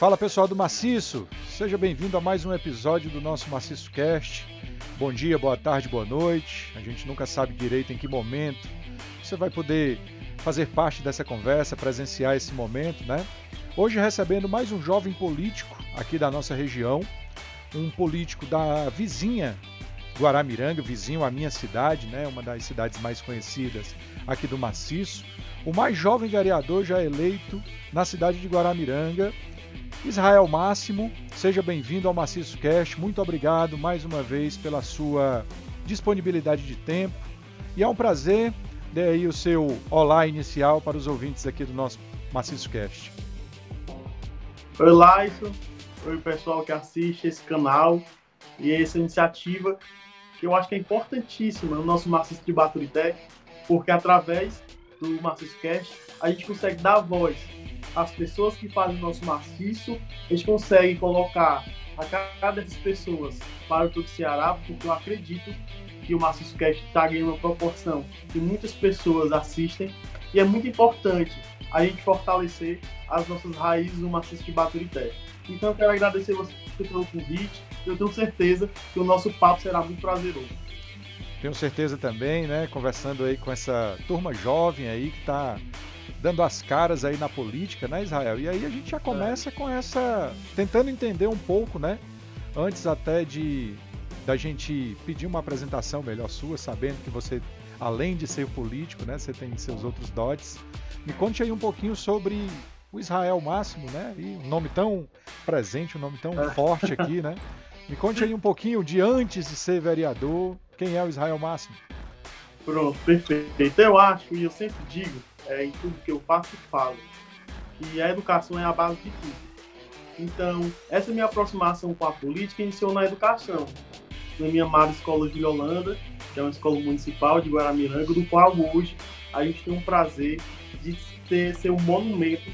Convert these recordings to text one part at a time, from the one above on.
Fala pessoal do Maciço, seja bem-vindo a mais um episódio do nosso Maciço Cast. Bom dia, boa tarde, boa noite. A gente nunca sabe direito em que momento você vai poder fazer parte dessa conversa, presenciar esse momento, né? Hoje recebendo mais um jovem político aqui da nossa região, um político da vizinha Guaramiranga, vizinho à minha cidade, né? Uma das cidades mais conhecidas aqui do Maciço. O mais jovem vereador já eleito na cidade de Guaramiranga Israel Máximo, seja bem-vindo ao Maciço Cast. Muito obrigado mais uma vez pela sua disponibilidade de tempo. E é um prazer dê aí o seu olá inicial para os ouvintes aqui do nosso Maciço Cast. Oi, Laison. Oi, pessoal que assiste esse canal e essa iniciativa que eu acho que é importantíssima no nosso Maciço de Baturité, porque através do Maciço Cast a gente consegue dar voz as pessoas que fazem o nosso maciço, a gente consegue colocar a cada dessas pessoas para o todo Ceará, porque eu acredito que o Maciço Cast está ganhando uma proporção que muitas pessoas assistem e é muito importante a gente fortalecer as nossas raízes no maciço de Baturité. Então eu quero agradecer você pelo convite, eu tenho certeza que o nosso papo será muito prazeroso. Tenho certeza também, né, conversando aí com essa turma jovem aí que está dando as caras aí na política, né, Israel? E aí a gente já começa com essa. tentando entender um pouco, né? Antes até de da gente pedir uma apresentação melhor sua, sabendo que você, além de ser político, né, você tem seus outros dotes. Me conte aí um pouquinho sobre o Israel Máximo, né? E um nome tão presente, um nome tão é. forte aqui, né? Me conte aí um pouquinho de antes de ser vereador, quem é o Israel Máximo? Pronto, perfeito. Eu acho, e eu sempre digo, é, em tudo que eu faço falo. E a educação é a base de tudo. Então, essa minha aproximação com a política iniciou na educação, na minha amada escola de Holanda, que é uma escola municipal de Guaramiranga, do qual hoje a gente tem um prazer de ter, ser um monumento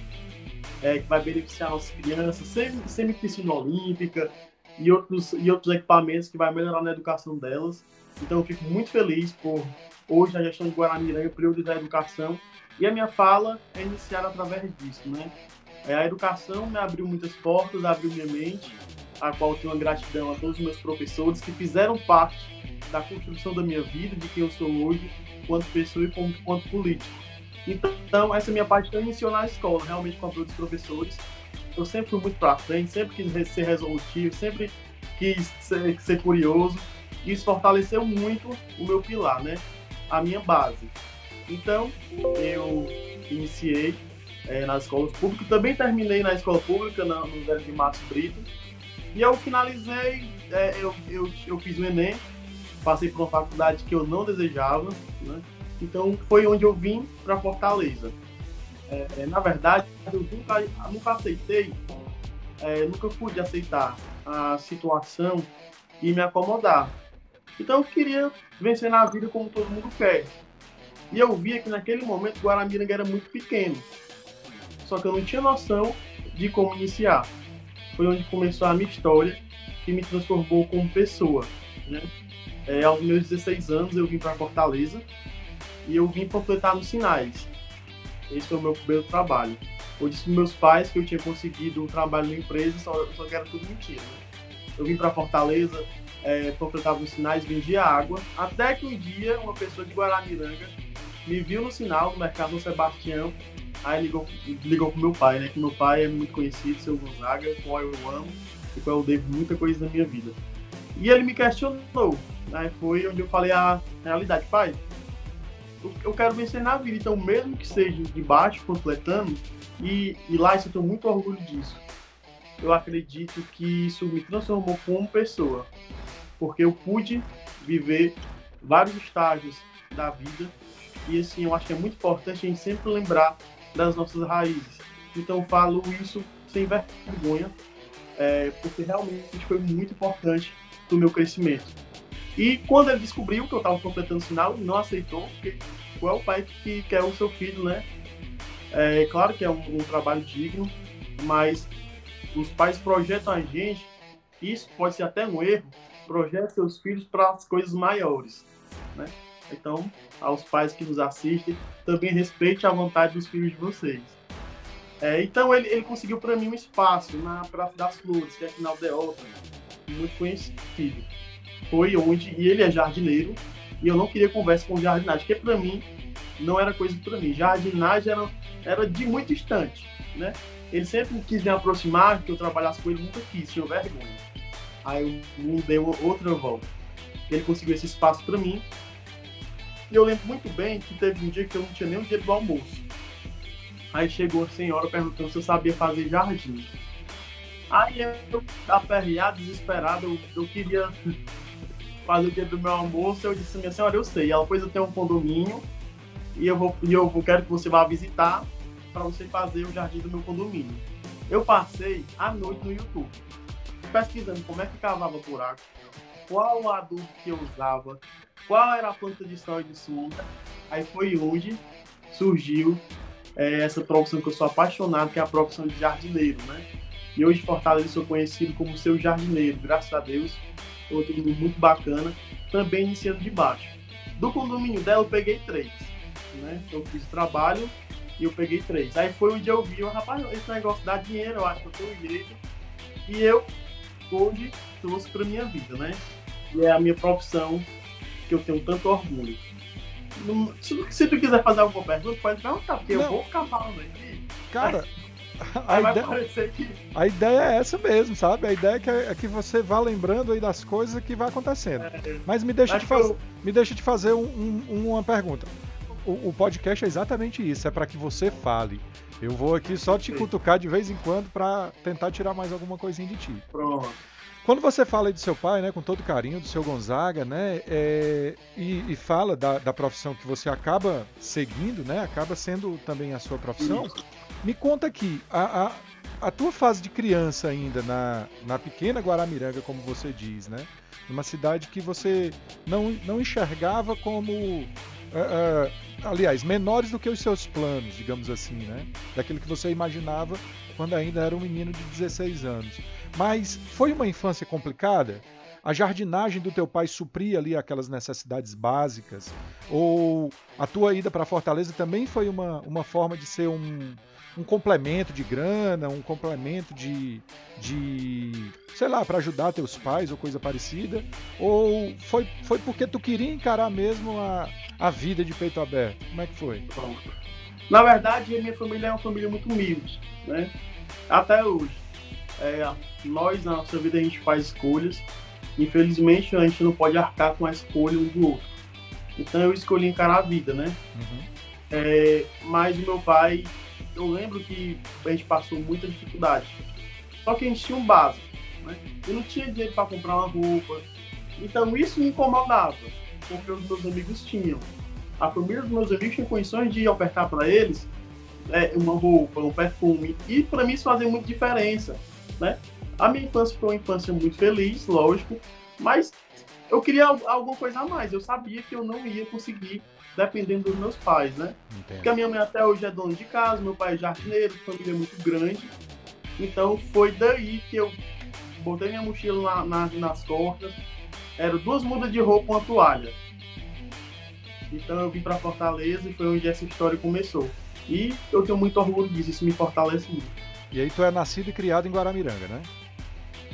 é, que vai beneficiar nossas crianças, sempre, sempre piscina olímpica e outros, e outros equipamentos que vai melhorar na educação delas. Então, eu fico muito feliz por hoje a gestão de Guaramiranga priorizar a educação e a minha fala é iniciada através disso, né? É, a educação me abriu muitas portas, abriu minha mente, a qual tenho uma gratidão a todos os meus professores que fizeram parte da construção da minha vida, de quem eu sou hoje, quanto pessoa e quanto, quanto político. Então, essa minha parte não iniciou na escola, realmente com a dos professores. Eu sempre fui muito para frente, sempre quis ser resolutivo, sempre quis ser, ser curioso. Isso fortaleceu muito o meu pilar, né? A minha base. Então, eu iniciei é, nas escolas públicas, também terminei na escola pública, na, no Zé de Matos Brito. E eu finalizei, é, eu, eu, eu fiz o Enem, passei por uma faculdade que eu não desejava, né? Então foi onde eu vim para Fortaleza. É, na verdade, eu nunca, nunca aceitei, nunca pude aceitar a situação e me acomodar. Então eu queria vencer na vida como todo mundo quer. E eu via que naquele momento Guaramiranga era muito pequeno. Só que eu não tinha noção de como iniciar. Foi onde começou a minha história, que me transformou como pessoa. Né? É, aos meus 16 anos eu vim para Fortaleza e eu vim completar nos sinais. Esse foi o meu primeiro trabalho. Eu disse para meus pais que eu tinha conseguido um trabalho na empresa, só, só que era tudo mentira. Né? Eu vim para Fortaleza, é, completava os sinais, vendia água, até que um dia uma pessoa de Guaramiranga me viu no sinal do mercado São Sebastião, aí ligou, ligou pro meu pai, né? Que meu pai é muito conhecido, seu Gonzaga, o qual eu amo e qual eu devo muita coisa na minha vida. E ele me questionou, né? Foi onde eu falei a realidade, pai, eu quero vencer na vida, então mesmo que seja de baixo, completando, e, e lá eu tenho muito orgulho disso. Eu acredito que isso me transformou como pessoa, porque eu pude viver vários estágios da vida e assim, eu acho que é muito importante a gente sempre lembrar das nossas raízes. Então falo isso sem vergonha, é, porque realmente foi muito importante para o meu crescimento. E quando ele descobriu que eu estava completando o sinal, não aceitou, porque qual é o pai que quer o seu filho, né? É claro que é um, um trabalho digno, mas os pais projetam a gente, isso pode ser até um erro, projeta seus filhos para as coisas maiores, né? Então, aos pais que nos assistem, também respeite a vontade dos filhos de vocês. É, então ele, ele conseguiu para mim um espaço na Praça das Flores, que é aqui na Aldeota, muito conhecido. Foi onde, e ele é jardineiro, e eu não queria conversa com jardinagem, porque para mim não era coisa para mim. Jardinagem era, era de muito distante, né? Ele sempre quis me aproximar, que eu trabalhasse com ele, nunca quis, tinha vergonha. Aí me dei uma outra volta. Ele conseguiu esse espaço para mim. E eu lembro muito bem que teve um dia que eu não tinha nem o dinheiro do almoço. Aí chegou a senhora perguntando se eu sabia fazer jardim. Aí eu, aperreado, desesperado, eu, eu queria fazer o dia do meu almoço. Eu disse, minha senhora, eu sei. Ela, pois eu tenho um condomínio e eu vou, e eu quero que você vá visitar para você fazer o jardim do meu condomínio. Eu passei a noite no YouTube, pesquisando como é que cavava buraco, qual o adubo que eu usava, qual era a planta de e de sombra. Aí foi onde surgiu é, essa profissão que eu sou apaixonado, que é a profissão de jardineiro, né? E hoje Fortaleza sou conhecido como seu jardineiro, graças a Deus. Outro muito bacana, também iniciando de baixo. Do condomínio dela eu peguei três, né? Eu fiz trabalho e eu peguei três. Aí foi onde eu vi, rapaz, esse negócio dá dinheiro, eu acho que eu tenho jeito. E eu hoje trouxe para minha vida, né? E é a minha profissão que eu tenho tanto orgulho. Se, se tu quiser fazer alguma pergunta, pode perguntar, porque Não. eu vou ficar falando aqui. Cara, a, ideia, que... a ideia é essa mesmo, sabe? A ideia é que, é que você vá lembrando aí das coisas que vai acontecendo. É, Mas me deixa, te, faz... eu... me deixa te fazer um, um, uma pergunta. O, o, podcast é exatamente isso, é para que você fale. Eu vou aqui só te cutucar de vez em quando para tentar tirar mais alguma coisinha de ti. Pronto. Quando você fala do seu pai, né, com todo carinho, do seu Gonzaga, né, é, e, e, fala da, da, profissão que você acaba seguindo, né, acaba sendo também a sua profissão, me conta aqui, a, a, a, tua fase de criança ainda na, na pequena Guaramiranga, como você diz, né, numa cidade que você não, não enxergava como, uh, uh, aliás, menores do que os seus planos, digamos assim, né, daquilo que você imaginava quando ainda era um menino de 16 anos. Mas foi uma infância complicada? A jardinagem do teu pai supria ali aquelas necessidades básicas? Ou a tua ida para Fortaleza também foi uma, uma forma de ser um, um complemento de grana, um complemento de, de sei lá, para ajudar teus pais ou coisa parecida? Ou foi, foi porque tu queria encarar mesmo a, a vida de peito aberto? Como é que foi? Na verdade, a minha família é uma família muito humilde, né? Até hoje é, nós na nossa vida a gente faz escolhas. Infelizmente a gente não pode arcar com a escolha um do outro. Então eu escolhi encarar a vida, né? Uhum. É, mas o meu pai, eu lembro que a gente passou muita dificuldade. Só que a gente tinha um básico, né? Eu não tinha dinheiro para comprar uma roupa. Então isso me incomodava, porque os meus amigos tinham. A família dos meus amigos tinha condições de ofertar para eles é, uma roupa, um perfume. E para mim isso fazia muita diferença né? A minha infância foi uma infância muito feliz, lógico, mas eu queria alguma coisa a mais. Eu sabia que eu não ia conseguir dependendo dos meus pais, né? Entendo. Porque a minha mãe até hoje é dona de casa, meu pai é jardineiro, família muito grande. Então foi daí que eu botei minha mochila na, na, nas costas. Eram duas mudas de roupa e uma toalha. Então eu vim para Fortaleza e foi onde essa história começou. E eu tenho muito orgulho disso, isso me fortalece muito. E aí tu é nascido e criado em Guaramiranga, né?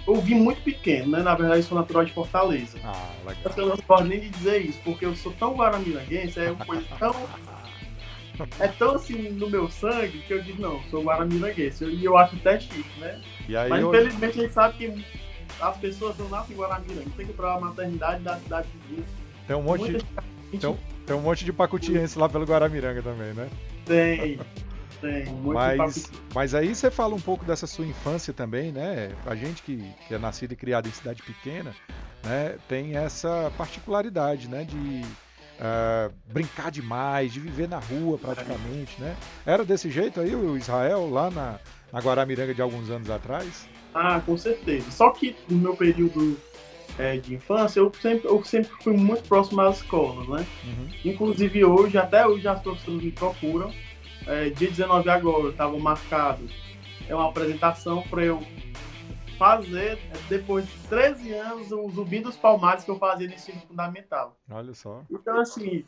Eu vim muito pequeno, né? Na verdade, sou natural de Fortaleza. Ah, legal. Eu não posso nem dizer isso, porque eu sou tão guaramiranguense, é uma coisa tão... é tão assim no meu sangue que eu digo, não, sou guaramiranguense. E eu acho até chique, né? Aí, Mas infelizmente a gente sabe que as pessoas não nascem em Guaramiranga. Tem que ir pra maternidade da cidade de Tem um monte de... Gente... Tem, tem um monte de pacutiense lá pelo Guaramiranga também, né? Tem. Tem, mas, mas aí você fala um pouco dessa sua infância também, né? A gente que, que é nascido e criado em cidade pequena, né? Tem essa particularidade, né? De uh, brincar demais, de viver na rua praticamente, né? Era desse jeito aí o Israel lá na, na Guaramiranga de alguns anos atrás? Ah, com certeza. Só que no meu período é, de infância, eu sempre, eu sempre fui muito próximo às escolas, né? Uhum. Inclusive hoje, até hoje as professoras me procuram é, dia 19 agora, estava marcado. É uma apresentação para eu fazer, depois de 13 anos, o Zumbi dos Palmares que eu fazia no ensino fundamental. Olha só. Então, assim,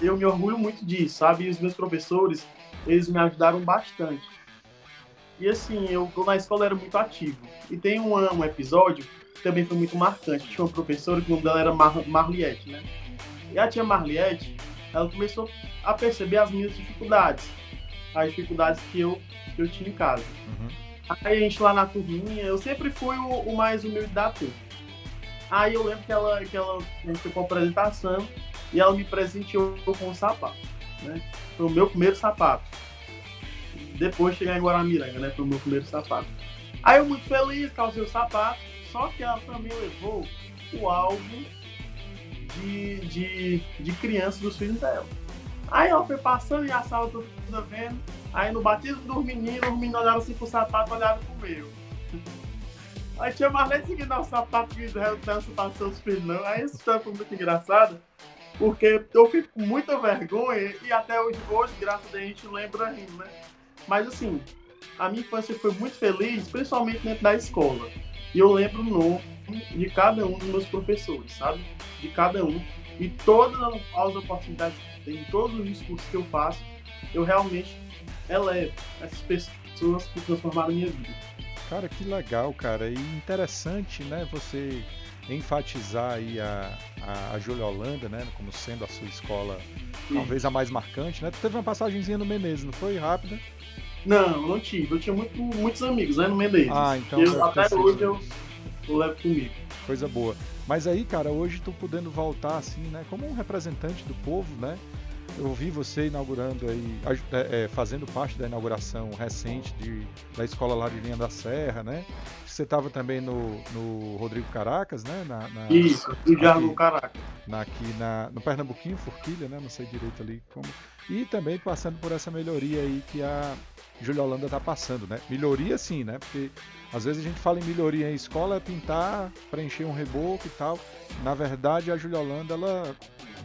eu me orgulho muito disso, sabe? E os meus professores, eles me ajudaram bastante. E assim, eu na escola era muito ativo. E tem um, um episódio que também foi muito marcante. Tinha uma professora que o nome dela era Mar Marliette, né? E a tia Marliette, ela começou a perceber as minhas dificuldades. As dificuldades que eu, que eu tinha em casa. Uhum. Aí a gente lá na turminha, eu sempre fui o, o mais humilde da turma. Aí eu lembro que ela, que ela a gente ficou apresentação e ela me presenteou com um sapato. Né? Foi o meu primeiro sapato. Depois de chegar em Guaramiranga, né? Foi o meu primeiro sapato. Aí eu muito feliz, calcei o sapato, só que ela também levou o álbum de, de, de criança dos filhos dela. Aí ela foi passando e a sala toda vendo. Aí no batismo dos meninos, os meninos olharam assim pro sapato, olharam pro meu. Aí tinha nem seguindo o sapato que dança para seus filhos, não. Aí história foi muito engraçada, porque eu fico com muita vergonha e até hoje, hoje graças a Deus, a gente lembra né? Mas assim, a minha infância foi muito feliz, principalmente dentro da escola. E eu lembro o nome de cada um dos meus professores, sabe? De cada um. E todas as oportunidades tem, todos os discursos que eu faço, eu realmente elevo essas pessoas que transformaram a minha vida. Cara, que legal, cara. E interessante, né, você enfatizar aí a, a, a Júlia Holanda, né, como sendo a sua escola Sim. talvez a mais marcante, né? Tu teve uma passagenzinha no Menezes, não foi? Rápida? Não, não tive. Eu tinha muito, muitos amigos, né, no Menezes. Ah, então. Eu, até hoje eu, eu levo comigo. Coisa boa. Mas aí, cara, hoje tu podendo voltar assim, né, como um representante do povo, né? Eu vi você inaugurando aí, é, é, fazendo parte da inauguração recente de, da escola lá de Linha da Serra, né? Você estava também no, no Rodrigo Caracas, né? Na, na Isso, no Jardim Caracas. Na, aqui na, no Pernambuquinho, Forquilha, né? Não sei direito ali como. E também passando por essa melhoria aí que a Júlia Holanda está passando, né? Melhoria sim, né? Porque às vezes a gente fala em melhoria em escola, é pintar, preencher um reboco e tal. Na verdade, a Júlia Holanda, ela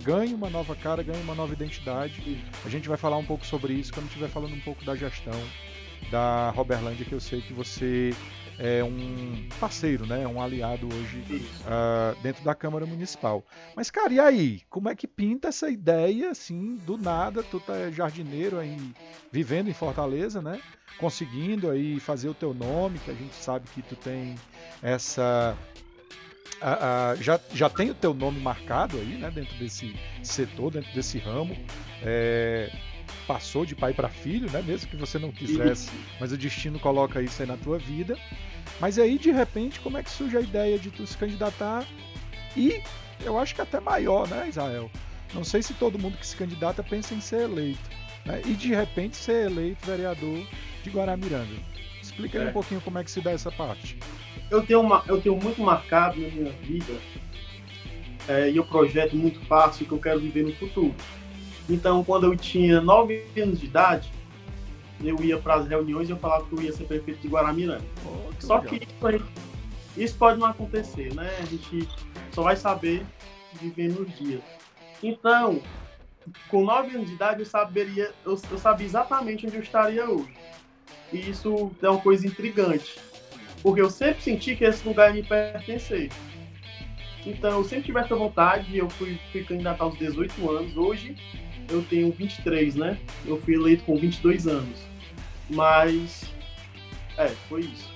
ganha uma nova cara, ganha uma nova identidade. A gente vai falar um pouco sobre isso quando estiver falando um pouco da gestão da Roberlândia, que eu sei que você é um parceiro, né? um aliado hoje uh, dentro da Câmara Municipal. Mas, cara, e aí? Como é que pinta essa ideia, assim, do nada? Tu tá jardineiro aí, vivendo em Fortaleza, né? Conseguindo aí fazer o teu nome, que a gente sabe que tu tem essa a, já, já tem o teu nome marcado aí, né, dentro desse setor, dentro desse ramo. É, passou de pai para filho, né, mesmo que você não quisesse, mas o destino coloca isso aí na tua vida. Mas aí, de repente, como é que surge a ideia de tu se candidatar? E eu acho que até maior, né, Israel? Não sei se todo mundo que se candidata pensa em ser eleito. Né? E de repente ser eleito vereador de Guaramiranga. Explica aí é. um pouquinho como é que se dá essa parte eu tenho, uma, eu tenho muito marcado na minha vida é, e eu projeto muito fácil que eu quero viver no futuro. Então, quando eu tinha 9 anos de idade, eu ia para as reuniões e eu falava que eu ia ser prefeito de Guaramiranga. Oh, que só legal. que isso, isso, pode não acontecer, né? A gente só vai saber vivendo os dias. Então, com 9 anos de idade, eu, saberia, eu, eu sabia exatamente onde eu estaria hoje. E isso é uma coisa intrigante porque eu sempre senti que esse lugar me pertencer. Então, eu sempre tive essa vontade, eu fui, fui candidato aos 18 anos, hoje eu tenho 23, né? Eu fui eleito com 22 anos. Mas, é, foi isso.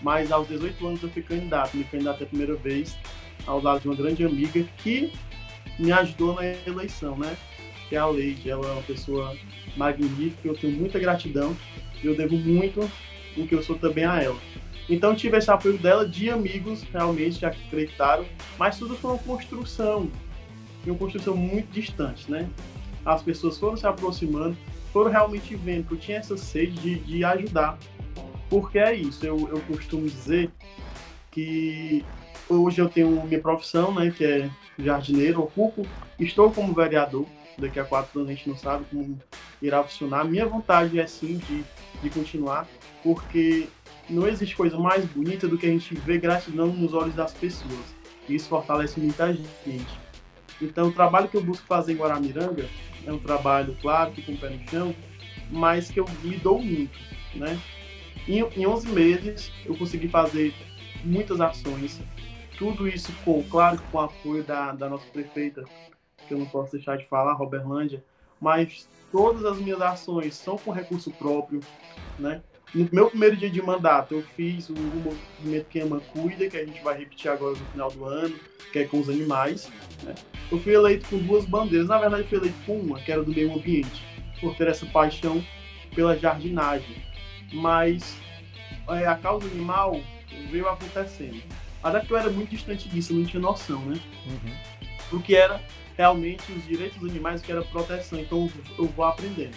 Mas aos 18 anos eu fui candidato, me candidato a primeira vez, ao lado de uma grande amiga que me ajudou na eleição, né? Que é a Leide, ela é uma pessoa magnífica, eu tenho muita gratidão, eu devo muito o que eu sou também a ela. Então tive esse apoio dela, de amigos realmente que acreditaram, mas tudo foi uma construção, e uma construção muito distante, né? As pessoas foram se aproximando, foram realmente vendo que eu tinha essa sede de, de ajudar. Porque é isso, eu, eu costumo dizer que hoje eu tenho minha profissão, né, que é jardineiro, ocupo, estou como vereador, daqui a quatro anos a gente não sabe como irá funcionar. Minha vontade é sim de, de continuar, porque não existe coisa mais bonita do que a gente ver gratidão nos olhos das pessoas. E isso fortalece muita gente. Então, o trabalho que eu busco fazer em Guaramiranga é um trabalho, claro, que com o pé no chão, mas que eu me dou muito, né? Em, em 11 meses, eu consegui fazer muitas ações, tudo isso com, claro, com o apoio da, da nossa prefeita, que eu não posso deixar de falar, Roberlândia, mas todas as minhas ações são com recurso próprio, né? No meu primeiro dia de mandato, eu fiz o, movimento Quem Ama Cuida, que a gente vai repetir agora no final do ano, que é com os animais. Né? Eu fui eleito com duas bandeiras. Na verdade, eu fui eleito com uma, que era do meio ambiente, por ter essa paixão pela jardinagem. Mas é, a causa animal veio acontecendo. Até que eu era muito distante disso, eu não tinha noção, né? Uhum. O que era realmente os direitos dos animais, que era proteção. Então eu vou aprendendo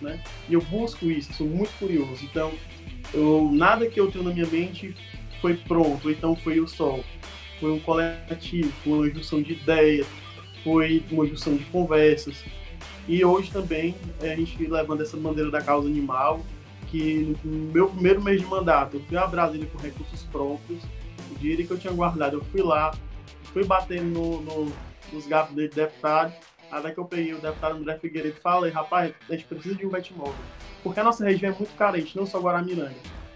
né? E eu busco isso, sou muito curioso. Então, eu, nada que eu tenho na minha mente foi pronto, então foi o sol. Foi um coletivo, foi uma junção de ideias, foi uma junção de conversas. E hoje também a gente levando essa bandeira da causa animal, que no meu primeiro mês de mandato eu fui a Brasília com recursos próprios, o dinheiro que eu tinha guardado eu fui lá, fui batendo no, no, nos gatos de deputado Até que eu peguei o deputado André Figueiredo e falei, rapaz, a gente precisa de um vetmóvel. Porque a nossa região é muito carente, não só Guaramiranga.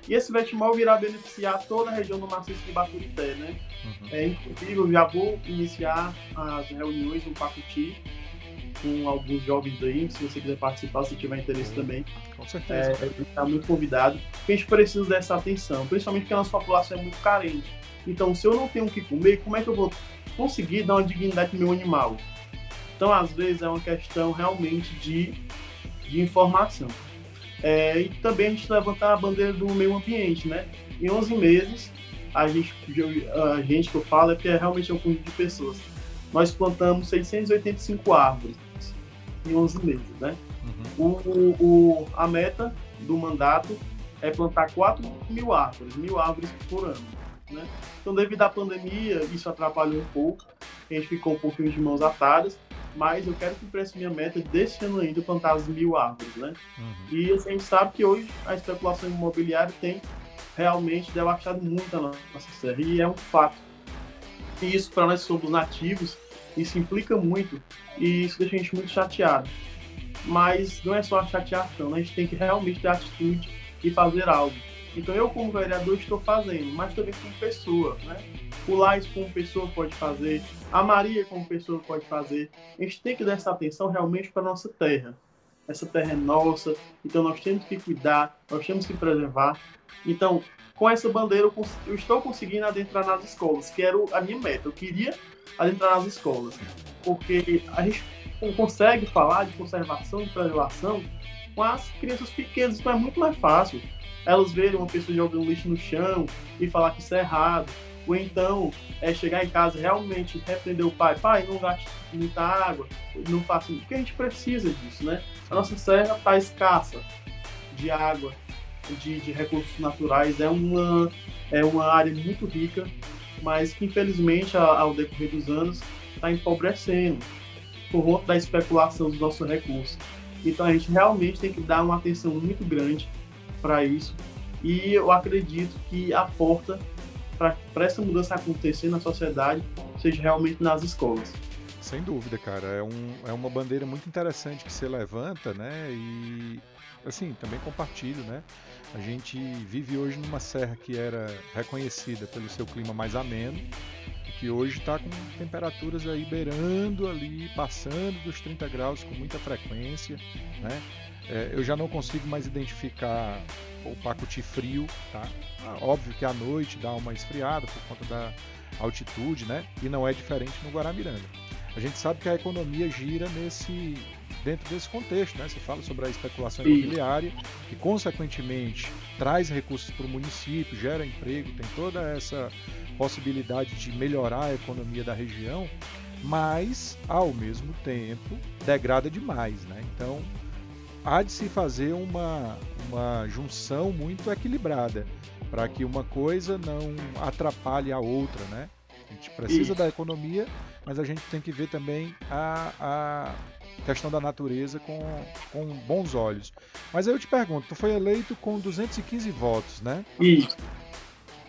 E esse vetmóvel irá beneficiar toda a região do maciço de Baturité, né? Uhum. É, inclusive, eu já vou iniciar as reuniões no Pacuti com alguns jovens aí, se você quiser participar, se tiver interesse uhum. também. Com certeza. É, está muito convidado. Porque a gente precisa dessa atenção, principalmente porque a nossa população é muito carente. Então, se eu não tenho o que comer, como é que eu vou conseguir dar uma dignidade para meu animal? Então, às vezes, é uma questão realmente de, de informação. É, e também a gente levantar a bandeira do meio ambiente, né? Em 11 meses, a gente, a gente que eu falo é que é realmente um conjunto de pessoas. Nós plantamos 685 árvores em 11 meses, né? Uhum. O, o, a meta do mandato é plantar 4 mil árvores, mil árvores por ano. Né? Então, devido à pandemia, isso atrapalhou um pouco, a gente ficou um pouquinho de mãos atadas, mas eu quero cumprir essa minha meta deste ano ainda, plantar as mil árvores, né? Uhum. E assim, a gente sabe que hoje a especulação imobiliária tem realmente devastado muito a nossa serra, e é um fato. E isso, para nós que somos nativos, isso implica muito, e isso deixa a gente muito chateado. Mas não é só a chateação, né? a gente tem que realmente ter atitude e fazer algo. Então eu, como vereador, estou fazendo, mas também como pessoa, né? O Lais, como pessoa, pode fazer. A Maria, como pessoa, pode fazer. A gente tem que dar essa atenção realmente para nossa terra. Essa terra é nossa, então nós temos que cuidar, nós temos que preservar. Então, com essa bandeira, eu estou conseguindo adentrar nas escolas, que era a minha meta. Eu queria adentrar nas escolas, porque a gente consegue falar de conservação e preservação com as crianças pequenas, então é muito mais fácil elas verem uma pessoa jogando lixo no chão e falar que isso é errado. Ou então é chegar em casa realmente repreender o pai, pai, não gaste muita água, não faça isso, porque a gente precisa disso, né? A nossa serra está escassa de água, de, de, recursos naturais, é uma, é uma área muito rica, mas que infelizmente ao decorrer dos anos está empobrecendo por conta da especulação dos nossos recursos. Então a gente realmente tem que dar uma atenção muito grande para isso. E eu acredito que a porta para essa mudança acontecer na sociedade seja realmente nas escolas. Sem dúvida, cara. É, um, é uma bandeira muito interessante que você levanta, né? E, assim, também compartilho, né? A gente vive hoje numa serra que era reconhecida pelo seu clima mais ameno que hoje está com temperaturas aí beirando ali, passando dos 30 graus com muita frequência, né? É, eu já não consigo mais identificar o pacote frio, tá? Ah, óbvio que à noite dá uma esfriada por conta da altitude, né? E não é diferente no Guaramiranga. A gente sabe que a economia gira nesse dentro desse contexto, né? Você fala sobre a especulação imobiliária, que consequentemente traz recursos para o município, gera emprego, tem toda essa possibilidade de melhorar a economia da região, mas ao mesmo tempo degrada demais, né? Então há de se fazer uma, uma junção muito equilibrada para que uma coisa não atrapalhe a outra, né? A gente precisa Isso. da economia, mas a gente tem que ver também a, a questão da natureza com, com bons olhos. Mas aí eu te pergunto, tu foi eleito com 215 votos, né? Isso.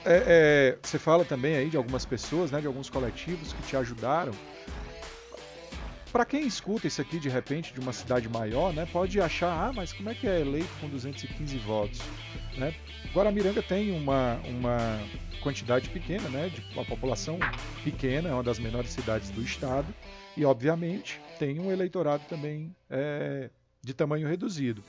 É, é, você fala também aí de algumas pessoas, né, de alguns coletivos que te ajudaram para quem escuta isso aqui de repente de uma cidade maior, né, pode achar, ah, mas como é que é eleito com 215 votos? Né? Guaramiranga tem uma, uma quantidade pequena, né, de uma população pequena, é uma das menores cidades do estado, e obviamente tem um eleitorado também é, de tamanho reduzido.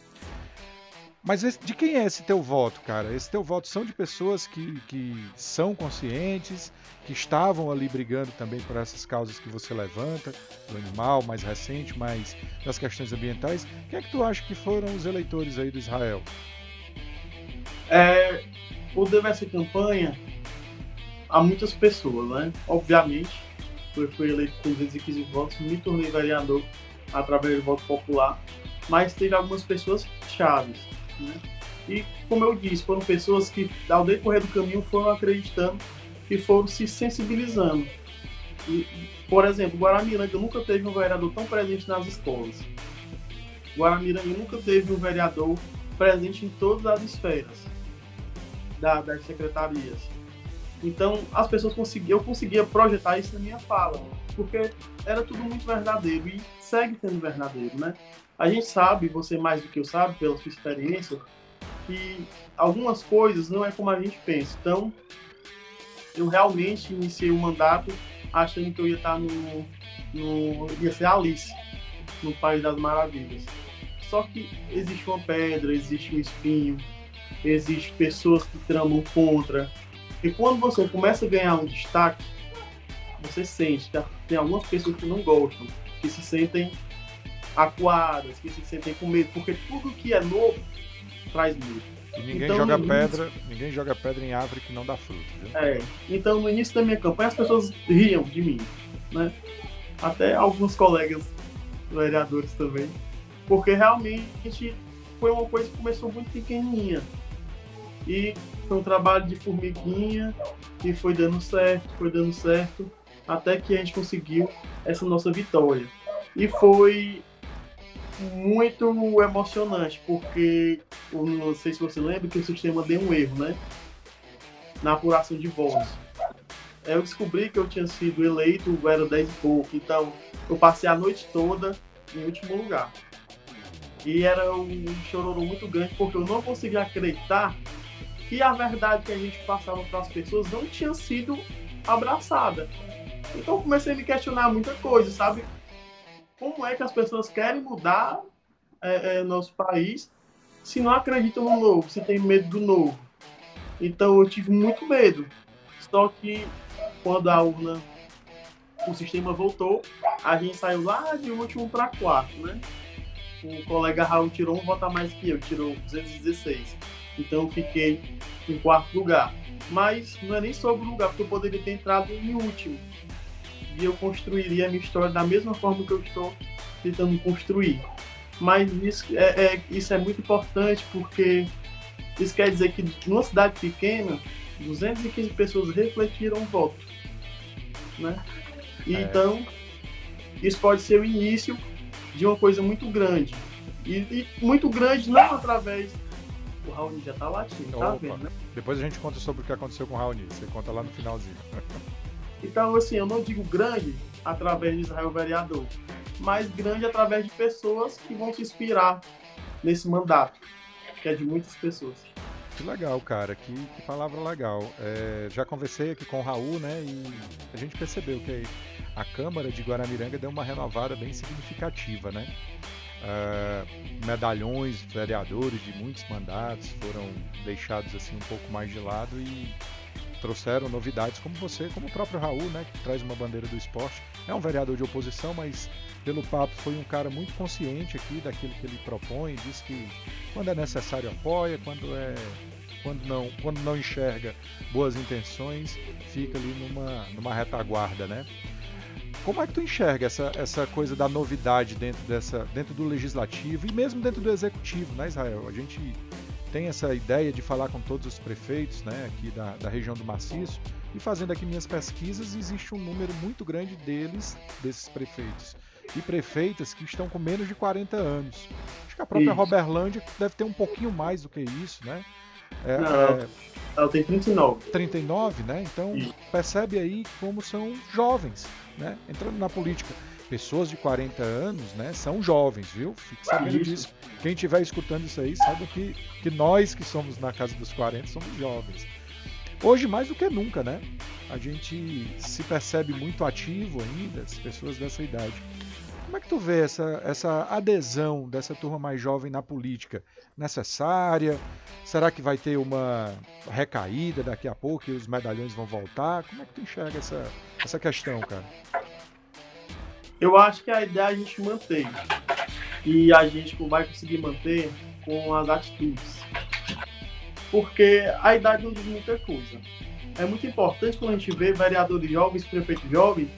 Mas de quem é esse teu voto, cara? Esse teu voto são de pessoas que, que são conscientes, que estavam ali brigando também por essas causas que você levanta, do animal mais recente, mais das questões ambientais. Quem é que tu acha que foram os eleitores aí do Israel? É, poder essa campanha há muitas pessoas, né? Obviamente, eu fui eleito com 215 votos, me tornei vereador através do voto popular, mas teve algumas pessoas chaves né? E, como eu disse, foram pessoas que, ao decorrer do caminho, foram acreditando e foram se sensibilizando. E, por exemplo, Guaramiranga nunca teve um vereador tão presente nas escolas. Guaramiranga nunca teve um vereador presente em todas as esferas da, das secretarias. Então, as pessoas conseguiam, eu conseguia projetar isso na minha fala, porque era tudo muito verdadeiro e segue sendo verdadeiro, né? A gente sabe, você mais do que eu sabe, pela sua experiência, que algumas coisas não é como a gente pensa. Então, eu realmente iniciei o mandato achando que eu ia estar no, no ia ser Alice no País das Maravilhas. Só que existe uma pedra, existe um espinho, existe pessoas que tramam contra. E quando você começa a ganhar um destaque, você sente que tem algumas pessoas que não gostam, que se sentem acuadas, que se sentem com medo, porque tudo que é novo traz medo. E ninguém então, joga pedra, início... ninguém joga pedra em árvore que não dá fruto. Viu? É. Então no início da minha campanha as pessoas riam de mim, né? Até alguns colegas vereadores também, porque realmente foi uma coisa que começou muito pequenininha e foi um trabalho de formiguinha e foi dando certo, foi dando certo até que a gente conseguiu essa nossa vitória. E foi muito emocionante, porque não sei se você lembra que o sistema deu um erro, né? Na apuração de votos. Eu descobri que eu tinha sido eleito, era 10 e pouco, então eu passei a noite toda em último lugar. E era um chororô muito grande, porque eu não conseguia acreditar que a verdade que a gente passava para as pessoas não tinha sido abraçada. Então comecei a me questionar muita coisa, sabe? Como é que as pessoas querem mudar é, é, nosso país se não acreditam no novo, se tem medo do novo. Então eu tive muito medo. Só que quando a urna, o sistema voltou, a gente saiu lá de último para quarto, né? O colega Raul tirou um voto a mais que eu, tirou 216. Então eu fiquei em quarto lugar. Mas não é nem sobre o lugar, porque eu poderia ter entrado em último e eu construiria a minha história da mesma forma que eu estou tentando construir. Mas isso é, é, isso é muito importante porque isso quer dizer que numa cidade pequena, 215 pessoas refletiram o voto. Né? E, é. Então, isso pode ser o início de uma coisa muito grande. E, e muito grande não através. O Raoni já está latindo, tá vendo? Né? Depois a gente conta sobre o que aconteceu com o Raoni. Você conta lá no finalzinho. Então, assim, eu não digo grande através de Israel vereador, mas grande através de pessoas que vão te inspirar nesse mandato, que é de muitas pessoas. Que legal, cara, que, que palavra legal. É, já conversei aqui com o Raul, né, e a gente percebeu que a Câmara de Guaramiranga deu uma renovada bem significativa, né? Uh, medalhões, vereadores de muitos mandatos foram deixados assim um pouco mais de lado e trouxeram novidades como você, como o próprio Raul, né, que traz uma bandeira do esporte. É um vereador de oposição, mas pelo papo foi um cara muito consciente aqui daquilo que ele propõe, diz que quando é necessário apoia, quando é quando não, quando não enxerga boas intenções, fica ali numa, numa retaguarda, né? Como é que tu enxerga essa, essa coisa da novidade dentro, dessa, dentro do legislativo e mesmo dentro do executivo, né, Israel? A gente tem essa ideia de falar com todos os prefeitos né, aqui da, da região do Maciço e fazendo aqui minhas pesquisas, existe um número muito grande deles, desses prefeitos e prefeitas que estão com menos de 40 anos. Acho que a própria isso. Roberlândia deve ter um pouquinho mais do que isso, né? É, Não, é, ela tem 39. 39, né? Então isso. percebe aí como são jovens, né? Entrando na política pessoas de 40 anos, né, são jovens, viu? Fique sabendo disso. Quem estiver escutando isso aí, saiba que, que nós que somos na casa dos 40 somos jovens. Hoje mais do que nunca, né? A gente se percebe muito ativo ainda, as pessoas dessa idade. Como é que tu vê essa, essa adesão dessa turma mais jovem na política? Necessária? Será que vai ter uma recaída daqui a pouco e os medalhões vão voltar? Como é que tu enxerga essa, essa questão, cara? Eu acho que a ideia é a gente manter. E a gente vai conseguir manter com as atitudes. Porque a idade não diz muita coisa. É muito importante quando a gente vê vereadores jovens, prefeitos jovens,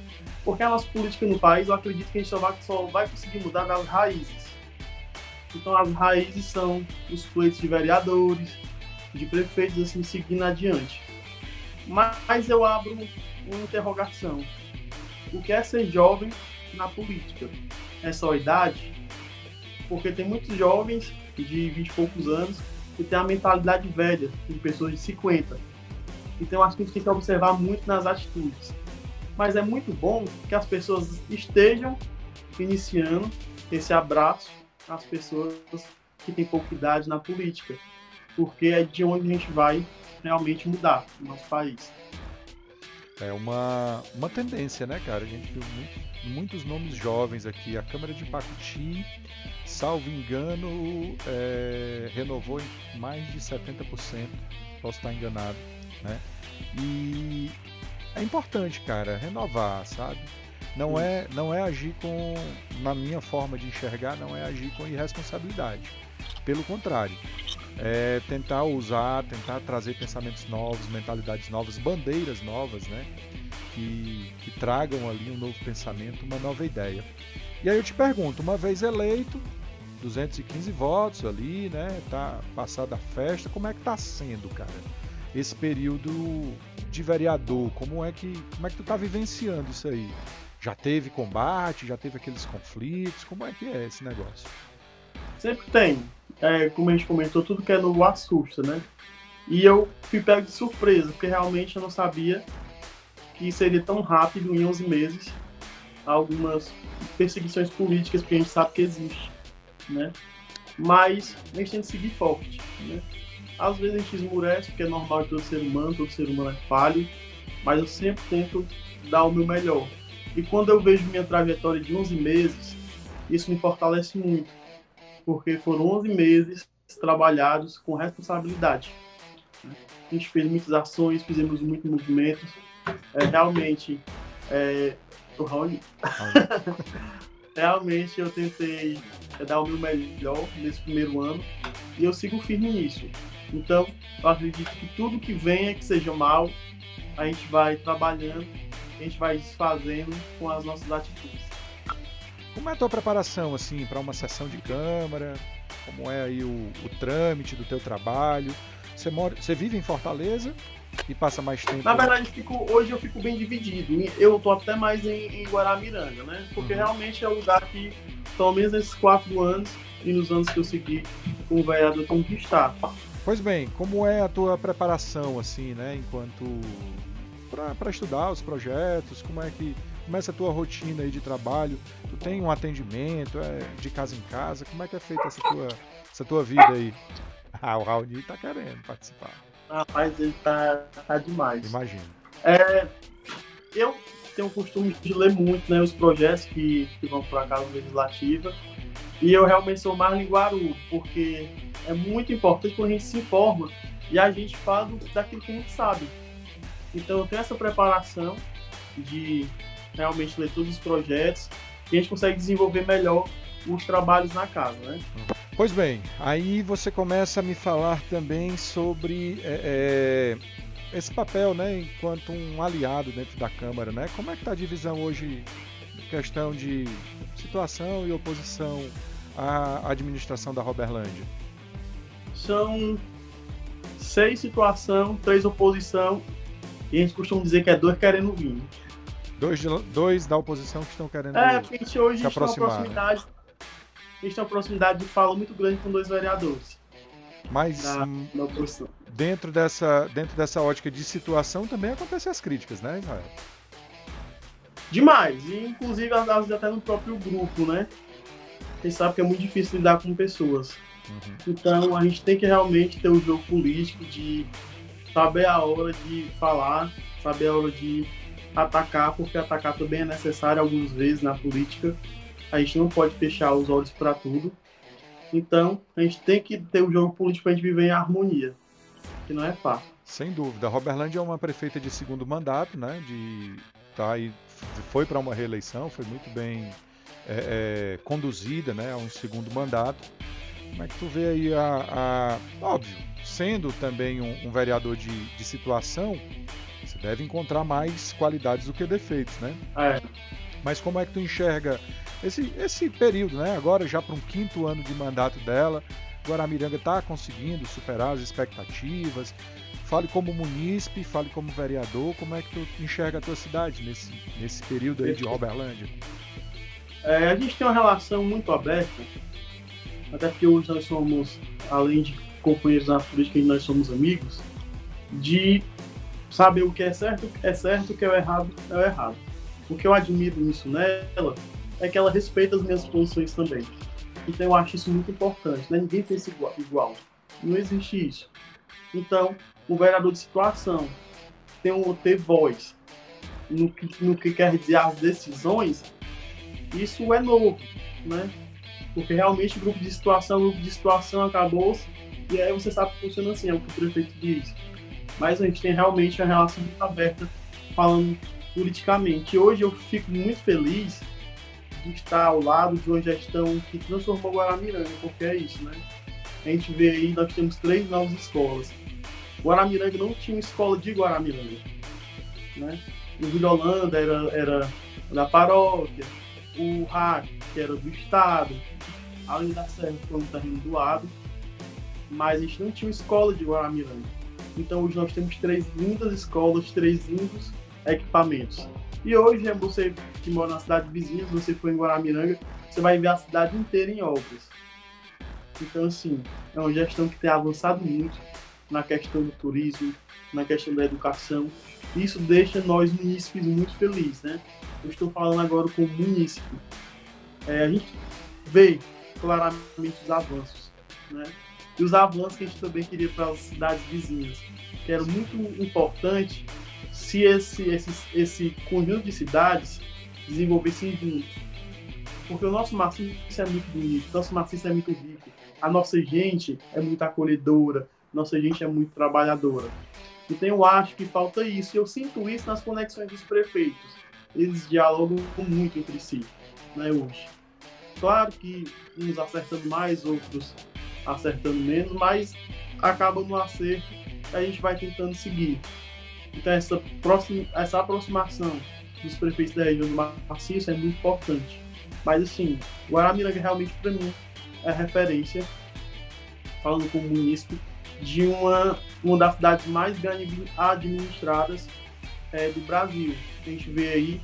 porque a nossa política no país, eu acredito que a gente só vai, só vai conseguir mudar das raízes. Então as raízes são os pleitos de vereadores, de prefeitos, assim, seguindo adiante. Mas eu abro uma interrogação. O que é ser jovem na política? É só idade? Porque tem muitos jovens de 20 e poucos anos que têm a mentalidade velha, de pessoas de 50. Então acho que a gente tem que observar muito nas atitudes. Mas é muito bom que as pessoas estejam iniciando esse abraço às pessoas que têm pouca idade na política, porque é de onde a gente vai realmente mudar o nosso país. É uma, uma tendência, né, cara? A gente viu muito, muitos nomes jovens aqui. A Câmara de Pacuti, salvo engano, é, renovou em mais de 70%. Posso estar enganado, né? E é importante, cara, renovar, sabe? Não é, não é agir com, na minha forma de enxergar, não é agir com irresponsabilidade. Pelo contrário, é tentar usar, tentar trazer pensamentos novos, mentalidades novas, bandeiras novas, né? Que, que tragam ali um novo pensamento, uma nova ideia. E aí eu te pergunto, uma vez eleito, 215 votos ali, né? Tá passada a festa, como é que tá sendo, cara? Esse período de vereador, como é que, como é que tu tá vivenciando isso aí? Já teve combate, já teve aqueles conflitos, como é que é esse negócio? Sempre tem é, como a gente comentou, tudo que é novo assusta, né? E eu fui pego de surpresa, porque realmente eu não sabia que seria tão rápido, em 11 meses, algumas perseguições políticas que a gente sabe que existe, né? Mas a gente tem que seguir forte, né? Às vezes a gente esmurece, porque é normal de todo ser humano, todo ser humano é falho, mas eu sempre tento dar o meu melhor. E quando eu vejo minha trajetória de 11 meses, isso me fortalece muito porque foram 11 meses trabalhados com responsabilidade. A gente fez muitas ações, fizemos muitos movimentos. É, realmente, é, o Raoni, realmente eu tentei dar o meu melhor nesse primeiro ano e eu sigo firme nisso. Então, eu acredito que tudo que venha que seja mal, a gente vai trabalhando, a gente vai desfazendo com as nossas atitudes. Como é a tua preparação assim para uma sessão de câmara? Como é aí o, o trâmite do teu trabalho? Você, mora, você vive em Fortaleza e passa mais tempo? Na verdade, fico, hoje eu fico bem dividido. Eu tô até mais em, em Guaramiranga, né? Porque uhum. realmente é o lugar que, pelo menos nesses quatro anos e nos anos que eu segui com o vereador, estar. Pois bem, como é a tua preparação assim, né? Enquanto para estudar os projetos, como é que começa a tua rotina aí de trabalho? Tu tem um atendimento é, de casa em casa? Como é que é feita essa tua, essa tua vida aí? Ah, o Raoni tá querendo participar. Rapaz, ele tá, tá demais. Imagino. É, eu tenho o costume de ler muito né, os projetos que, que vão para a Casa Legislativa e eu realmente sou mais linguarudo, porque é muito importante quando a gente se informa e a gente fala daquilo que a gente sabe. Então eu tenho essa preparação de realmente ler todos os projetos e a gente consegue desenvolver melhor os trabalhos na casa, né? Pois bem, aí você começa a me falar também sobre é, é, esse papel, né, enquanto um aliado dentro da Câmara, né? Como é que está a divisão hoje, questão de situação e oposição à administração da Roberlândia? São seis situação, três oposição e a gente costuma dizer que é dois querendo vir. Dois, de, dois da oposição que estão querendo É, porque a gente hoje está uma proximidade. Né? A gente tem uma proximidade de fala muito grande com dois vereadores. Mas na, na dentro, dessa, dentro dessa ótica de situação também acontecem as críticas, né, Israel? Demais, e inclusive às vezes até no próprio grupo, né? A gente sabe que é muito difícil lidar com pessoas. Uhum. Então a gente tem que realmente ter o um jogo político de saber a hora de falar, saber a hora de atacar, porque atacar também é necessário algumas vezes na política. A gente não pode fechar os olhos para tudo. Então, a gente tem que ter o jogo político para a gente viver em harmonia, que não é fácil. Sem dúvida. Roberlândia é uma prefeita de segundo mandato, né? De tá aí, foi para uma reeleição, foi muito bem é, é, conduzida, né? A um segundo mandato. Como é que tu vê aí a, a óbvio, sendo também um, um vereador de, de, situação, deve encontrar mais qualidades do que defeitos, né? É. Mas como é que tu enxerga esse, esse período, né? Agora já para um quinto ano de mandato dela, Guaramiranga está conseguindo superar as expectativas. Fale como munícipe, fale como vereador, como é que tu enxerga a tua cidade nesse, nesse período aí de Roberlândia? É, a gente tem uma relação muito aberta, até porque hoje nós somos, além de companheiros na política, nós somos amigos, de saber o que é certo é certo, o que é errado é o errado. O que eu admiro nisso nela é que ela respeita as minhas posições também. Então eu acho isso muito importante. Né? Ninguém pensa igual, igual. Não existe isso. Então, um vereador de situação tem um, ter voz no que, no que quer dizer as decisões, isso é novo, né? Porque realmente o grupo de situação, o grupo de situação acabou e aí você sabe que funciona assim, é o que o prefeito diz. Mas a gente tem realmente a relação muito aberta falando politicamente. Hoje eu fico muito feliz de estar ao lado de uma gestão que transformou Guaramiranga, porque é isso, né? A gente vê aí, nós temos três novas escolas. Guaramiranga não tinha escola de Guaramiranga, né? O Vila Holanda era, era da paróquia, o RAC, que era do estado, além da Serra, foi um terreno doado, mas a gente não tinha escola de Guaramiranga. Então hoje nós temos três lindas escolas, três lindos equipamentos. E hoje, é você que mora na cidade vizinha, se você for em Guaramiranga, você vai ver a cidade inteira em obras. Então, assim, é uma gestão que tem avançado muito na questão do turismo, na questão da educação. Isso deixa nós munícipes muito felizes, né? Eu estou falando agora como munícipe. É, a gente vê claramente os avanços, né? E os avanços que a gente também queria para as cidades vizinhas, que era muito importante se esse, esse, esse conjunto de cidades desenvolvessem juntos. Porque o nosso maciço é muito bonito, o nosso maciço é muito rico, a nossa gente é muito acolhedora, nossa gente é muito trabalhadora. Então eu acho que falta isso, eu sinto isso nas conexões dos prefeitos. Eles dialogam muito entre si, né, hoje. Claro que uns acertando mais, outros acertando menos, mas acaba no acerto a gente vai tentando seguir. Então essa, próxima, essa aproximação dos prefeitos da região do Maciço é muito importante. Mas assim, Guaramiranga realmente para mim é referência, falando como munícipe, de uma, uma das cidades mais bem administradas é, do Brasil. A gente vê aí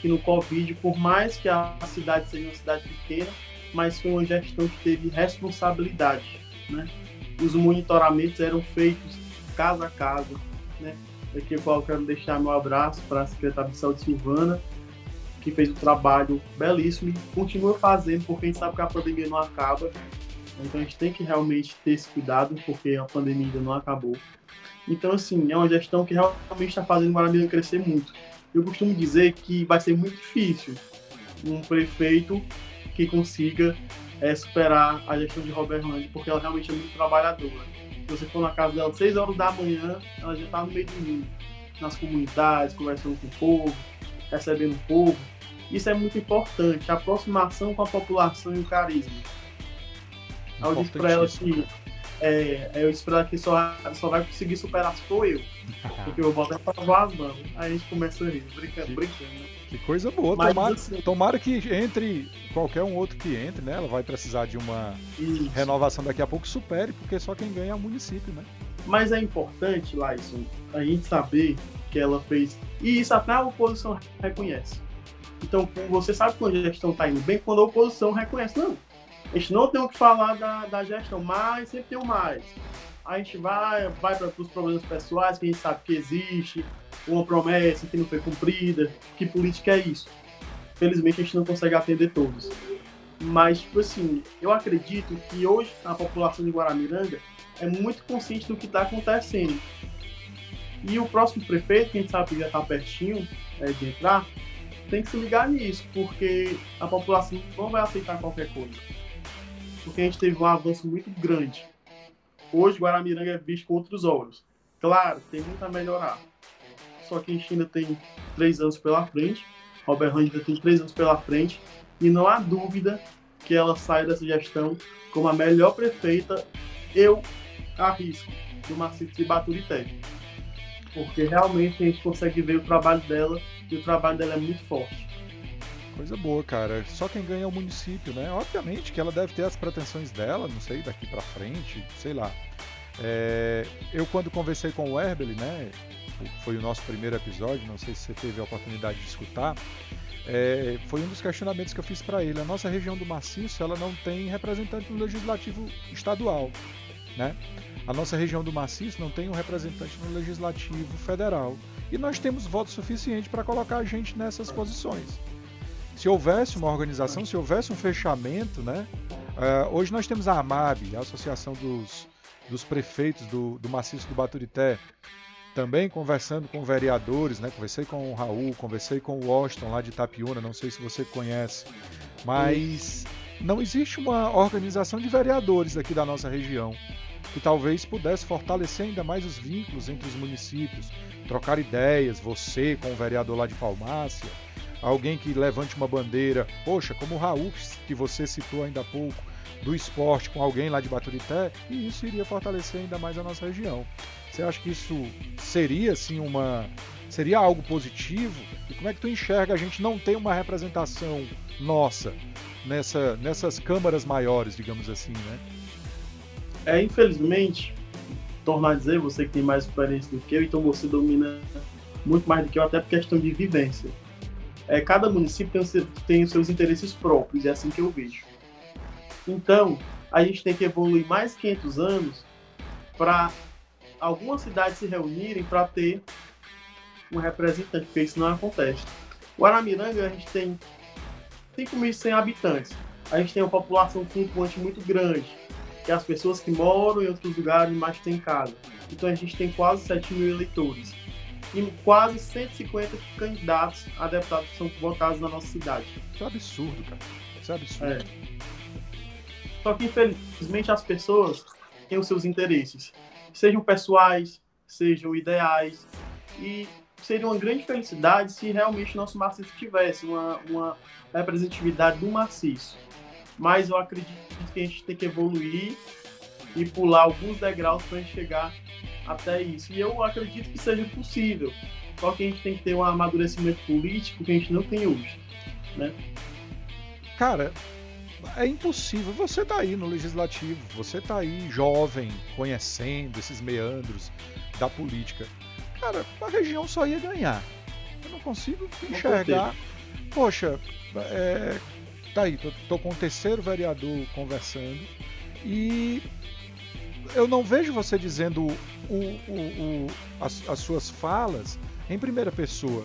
que no Covid, por mais que a cidade seja uma cidade pequena, mas foi uma gestão que teve responsabilidade. Né? Os monitoramentos eram feitos casa a casa, né? Aqui eu quero deixar meu abraço para a secretária de saúde Silvana, que fez um trabalho belíssimo e continua fazendo, porque a gente sabe que a pandemia não acaba. Então a gente tem que realmente ter esse cuidado, porque a pandemia ainda não acabou. Então, assim, é uma gestão que realmente está fazendo o Guaramirim crescer muito. Eu costumo dizer que vai ser muito difícil um prefeito que consiga é, superar a gestão de Robert Land, porque ela realmente é muito trabalhadora. Se você for na casa dela às 6 horas da manhã, ela já está no meio do mundo, nas comunidades, conversando com o povo, recebendo o povo. Isso é muito importante, a aproximação com a população e o carisma. Eu disse para ela que é, eu espero que só, só vai conseguir superar se for eu. Porque eu vou até pra as mãos. Aí a gente começa a rir, brincando, brincando. Né? Que coisa boa. tomara, assim, tomara que entre qualquer um outro que entre, né? Ela vai precisar de uma isso. renovação daqui a pouco, supere, porque só quem ganha é o município, né? Mas é importante, Laison, a gente saber que ela fez. E isso até a oposição reconhece. Então, você sabe quando a gestão está indo bem, quando a oposição reconhece. Não, a gente não tem o que falar da, da gestão, mas sempre tem o mais. A gente vai, vai para os problemas pessoais, que a gente sabe que existe, uma promessa que não foi cumprida, que política é isso. Felizmente a gente não consegue atender todos. Mas, tipo assim, eu acredito que hoje a população de Guaramiranga é muito consciente do que está acontecendo. E o próximo prefeito, que a gente sabe que já está pertinho é, de entrar, tem que se ligar nisso, porque a população não vai aceitar qualquer coisa. Porque a gente teve um avanço muito grande. Hoje, Guaramiranga é visto com outros olhos. Claro, tem muito a melhorar. Só que a gente ainda tem três anos pela frente. Robert ainda tem três anos pela frente. E não há dúvida que ela sai dessa gestão como a melhor prefeita, eu arrisco, do maciço de Baturité. Porque realmente a gente consegue ver o trabalho dela e o trabalho dela é muito forte. Coisa boa, cara. Só quem ganha é o município, né? Obviamente que ela deve ter as pretensões dela, não sei, daqui para frente, sei lá. É, eu quando conversei com o Herbeli, né? Foi o nosso primeiro episódio, não sei se você teve a oportunidade de escutar. É, foi um dos questionamentos que eu fiz para ele. A nossa região do maciço ela não tem representante no legislativo estadual, né? A nossa região do maciço não tem um representante no legislativo federal e nós temos voto suficiente para colocar a gente nessas posições. Se houvesse uma organização, se houvesse um fechamento, né? Uh, hoje nós temos a AMAB, a Associação dos, dos Prefeitos do, do Maciço do Baturité, também conversando com vereadores, né? Conversei com o Raul, conversei com o Washington lá de Itapiúna, não sei se você conhece, mas não existe uma organização de vereadores aqui da nossa região que talvez pudesse fortalecer ainda mais os vínculos entre os municípios, trocar ideias, você com o vereador lá de Palmácia, alguém que levante uma bandeira, poxa, como o Raul que você citou ainda há pouco, do esporte com alguém lá de Baturité, e isso iria fortalecer ainda mais a nossa região. Você acha que isso seria assim uma seria algo positivo? E como é que tu enxerga a gente não ter uma representação nossa nessa nessas câmaras maiores, digamos assim, né? É, infelizmente, tornar a dizer, você que tem mais experiência do que eu, então você domina muito mais do que eu, até por questão de vivência. É, cada município tem, tem os seus interesses próprios, é assim que eu vejo. Então, a gente tem que evoluir mais 500 anos para algumas cidades se reunirem para ter um representante, porque isso não acontece. O Aramiranga, a gente tem 5.100 habitantes. A gente tem uma população flutuante muito grande, que é as pessoas que moram em outros lugares, mas têm casa. Então a gente tem quase 7 mil eleitores. E quase 150 candidatos a deputados que são votados na nossa cidade. Isso é absurdo, cara. Isso é absurdo. É. Só que, infelizmente, as pessoas têm os seus interesses sejam pessoais, sejam ideais. E seria uma grande felicidade se realmente nosso maciço tivesse uma, uma representatividade do maciço. Mas eu acredito que a gente tem que evoluir e pular alguns degraus para chegar até isso. E eu acredito que seja possível. Só que a gente tem que ter um amadurecimento político que a gente não tem hoje. Né? Cara, é impossível. Você tá aí no legislativo, você tá aí jovem, conhecendo esses meandros da política. Cara, a região só ia ganhar. Eu não consigo enxergar. Poxa, é, tá aí, tô, tô com o terceiro vereador conversando e eu não vejo você dizendo o, o, o, as, as, suas falas em primeira pessoa.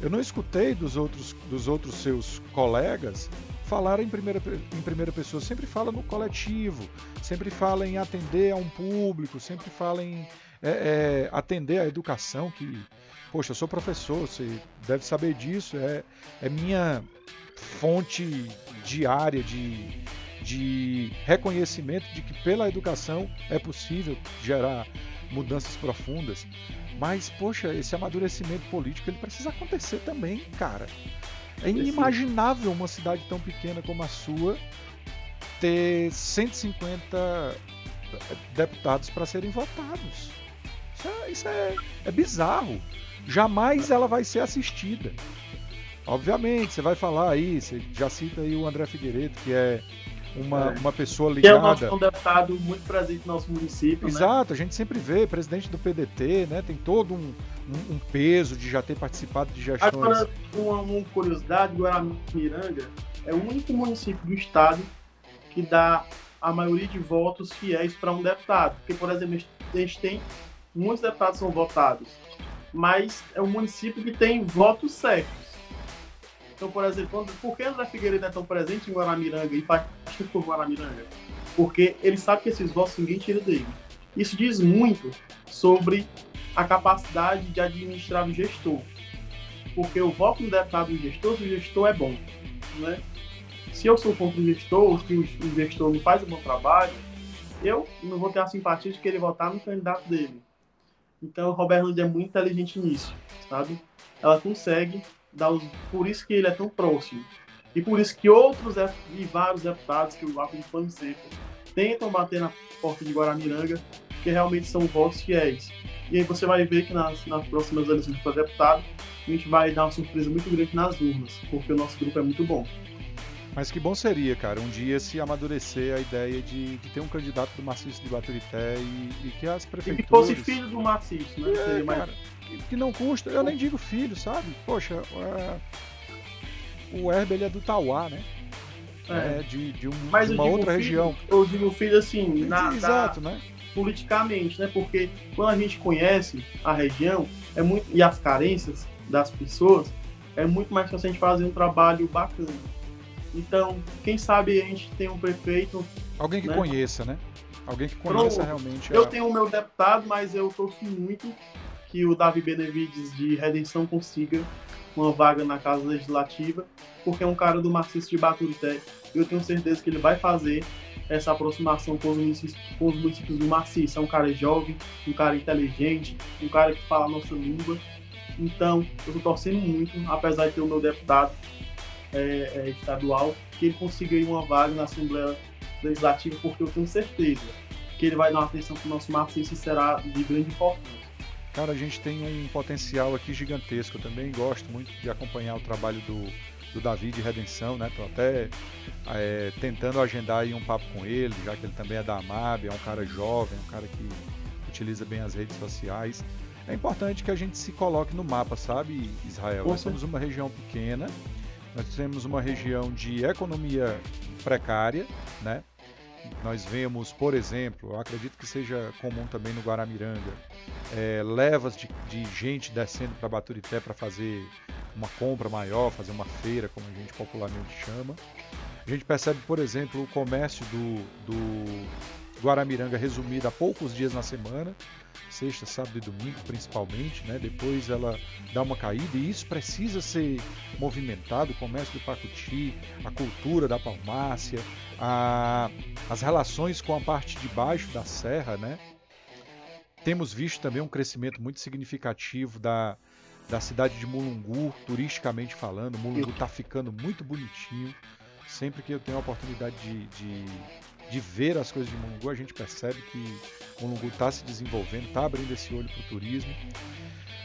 Eu não escutei dos outros, dos outros seus colegas falar em primeira, em primeira pessoa, sempre fala no coletivo, sempre fala em atender a um público, sempre fala em é, é, atender a educação, que, poxa, eu sou professor, você deve saber disso, é, é minha fonte diária de, de reconhecimento de que pela educação é possível gerar mudanças profundas. Mas, poxa, esse amadurecimento político ele precisa acontecer também, cara. É inimaginável uma cidade tão pequena como a sua ter 150 deputados para serem votados. Isso, é, isso é, é bizarro. Jamais ela vai ser assistida. Obviamente, você vai falar aí, você já cita aí o André Figueiredo, que é uma, é. uma pessoa ligada. Que é o nosso deputado muito presente no nosso município. Né? Exato, né? a gente sempre vê, presidente do PDT, né? Tem todo um, um, um peso de já ter participado de gestões. Agora, uma, uma curiosidade, Guaramiranga é o único município do estado que dá a maioria de votos fiéis para um deputado. Porque, por exemplo, a gente tem muitos deputados são votados, mas é um município que tem votos certos. Então, por exemplo, por que André Figueiredo é tão presente em Guaramiranga e faz por Guaramiranga? Porque ele sabe que esses votos ninguém tira dele. Isso diz muito sobre a capacidade de administrar o gestor. porque eu voto no deputado e gestor se o gestor é bom. Né? Se eu sou contra o gestor, se o gestor não faz um bom trabalho, eu não vou ter a simpatia de querer votar no candidato dele. Então, o Roberto Lund é muito inteligente nisso, sabe? Ela consegue os... Por isso que ele é tão próximo. E por isso que outros e vários deputados que o Pano Seco tentam bater na porta de Guaramiranga, porque realmente são votos fiéis. E aí você vai ver que nas, nas próximas eleições para deputado, a gente vai dar uma surpresa muito grande nas urnas, porque o nosso grupo é muito bom. Mas que bom seria, cara, um dia se amadurecer a ideia de, de ter um candidato do Marcisto de Baturité e, e que as prefeituras... E que fosse filho do Marcisto, né? É, mais... cara, que, que, não custa, eu nem digo filho, sabe? Poxa, é... o Herb ele é do Tauá, né? É, é de, de, um, de uma outra filho, região. Eu digo filho assim, na, Exato, né? politicamente, né? Porque quando a gente conhece a região é muito, e as carências das pessoas, é muito mais fácil a gente fazer um trabalho bacana. Então, quem sabe a gente tem um prefeito. Alguém que né? conheça, né? Alguém que conheça realmente. Eu a... tenho o meu deputado, mas eu torço muito que o Davi Benevides de Redenção consiga uma vaga na Casa Legislativa, porque é um cara do Marxista de Baturité. Eu tenho certeza que ele vai fazer essa aproximação com os municípios, com os municípios do Marxista. É um cara jovem, um cara inteligente, um cara que fala a nossa língua. Então, eu estou torcendo muito, apesar de ter o meu deputado é, é, estadual, que ele consiga ir uma vaga na Assembleia Legislativa, porque eu tenho certeza que ele vai dar uma atenção para o nosso marxista e será de grande importância. Cara, a gente tem um potencial aqui gigantesco. Eu também gosto muito de acompanhar o trabalho do, do Davi de Redenção, né? Tô até é, tentando agendar aí um papo com ele, já que ele também é da AMAB, é um cara jovem, um cara que utiliza bem as redes sociais. É importante que a gente se coloque no mapa, sabe, Israel? Nós somos uma região pequena, nós temos uma região de economia precária, né? Nós vemos, por exemplo, acredito que seja comum também no Guaramiranga, é, levas de, de, gente descendo para Baturité para fazer uma compra maior, fazer uma feira, como a gente popularmente chama. A gente percebe, por exemplo, o comércio do, do Guaramiranga resumido a poucos dias na semana, sexta, sábado e domingo principalmente, né? Depois ela dá uma caída e isso precisa ser movimentado, o comércio do Pacuti, a cultura da palmácia, a, as relações com a parte de baixo da serra, né? Temos visto também um crescimento muito significativo da, da cidade de Mulungu, turisticamente falando. Mulungu está ficando muito bonitinho. Sempre que eu tenho a oportunidade de, de de ver as coisas de Mulungu, a gente percebe que Mulungu está se desenvolvendo, está abrindo esse olho para o turismo.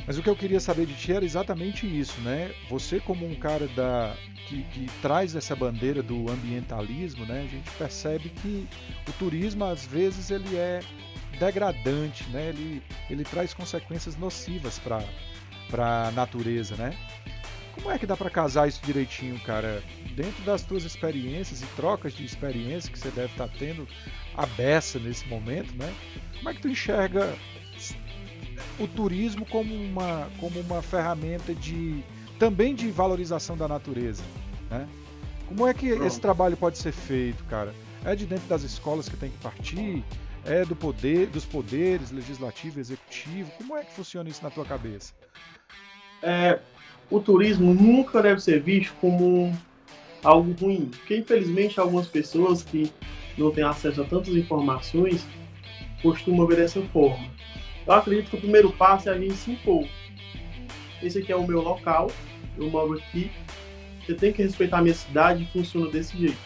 Mas o que eu queria saber de ti era exatamente isso, né? Você como um cara da, que, que, traz essa bandeira do ambientalismo, né? A gente percebe que o turismo às vezes ele é degradante, né? Ele, ele traz consequências nocivas para a natureza, né? Como é que dá para casar isso direitinho, cara? Dentro das tuas experiências e trocas de experiência que você deve estar tá tendo a beça nesse momento, né? Como é que tu enxerga o turismo como uma, como uma ferramenta de também de valorização da natureza, né? Como é que Pronto. esse trabalho pode ser feito, cara? É de dentro das escolas que tem que partir? É do poder, dos poderes legislativo, executivo? Como é que funciona isso na tua cabeça? É, o turismo nunca deve ser visto como algo ruim, porque infelizmente algumas pessoas que não têm acesso a tantas informações costumam ver dessa forma. Eu acredito que o primeiro passo é a gente se impor. Esse aqui é o meu local, eu moro aqui, você tem que respeitar a minha cidade e funciona desse jeito.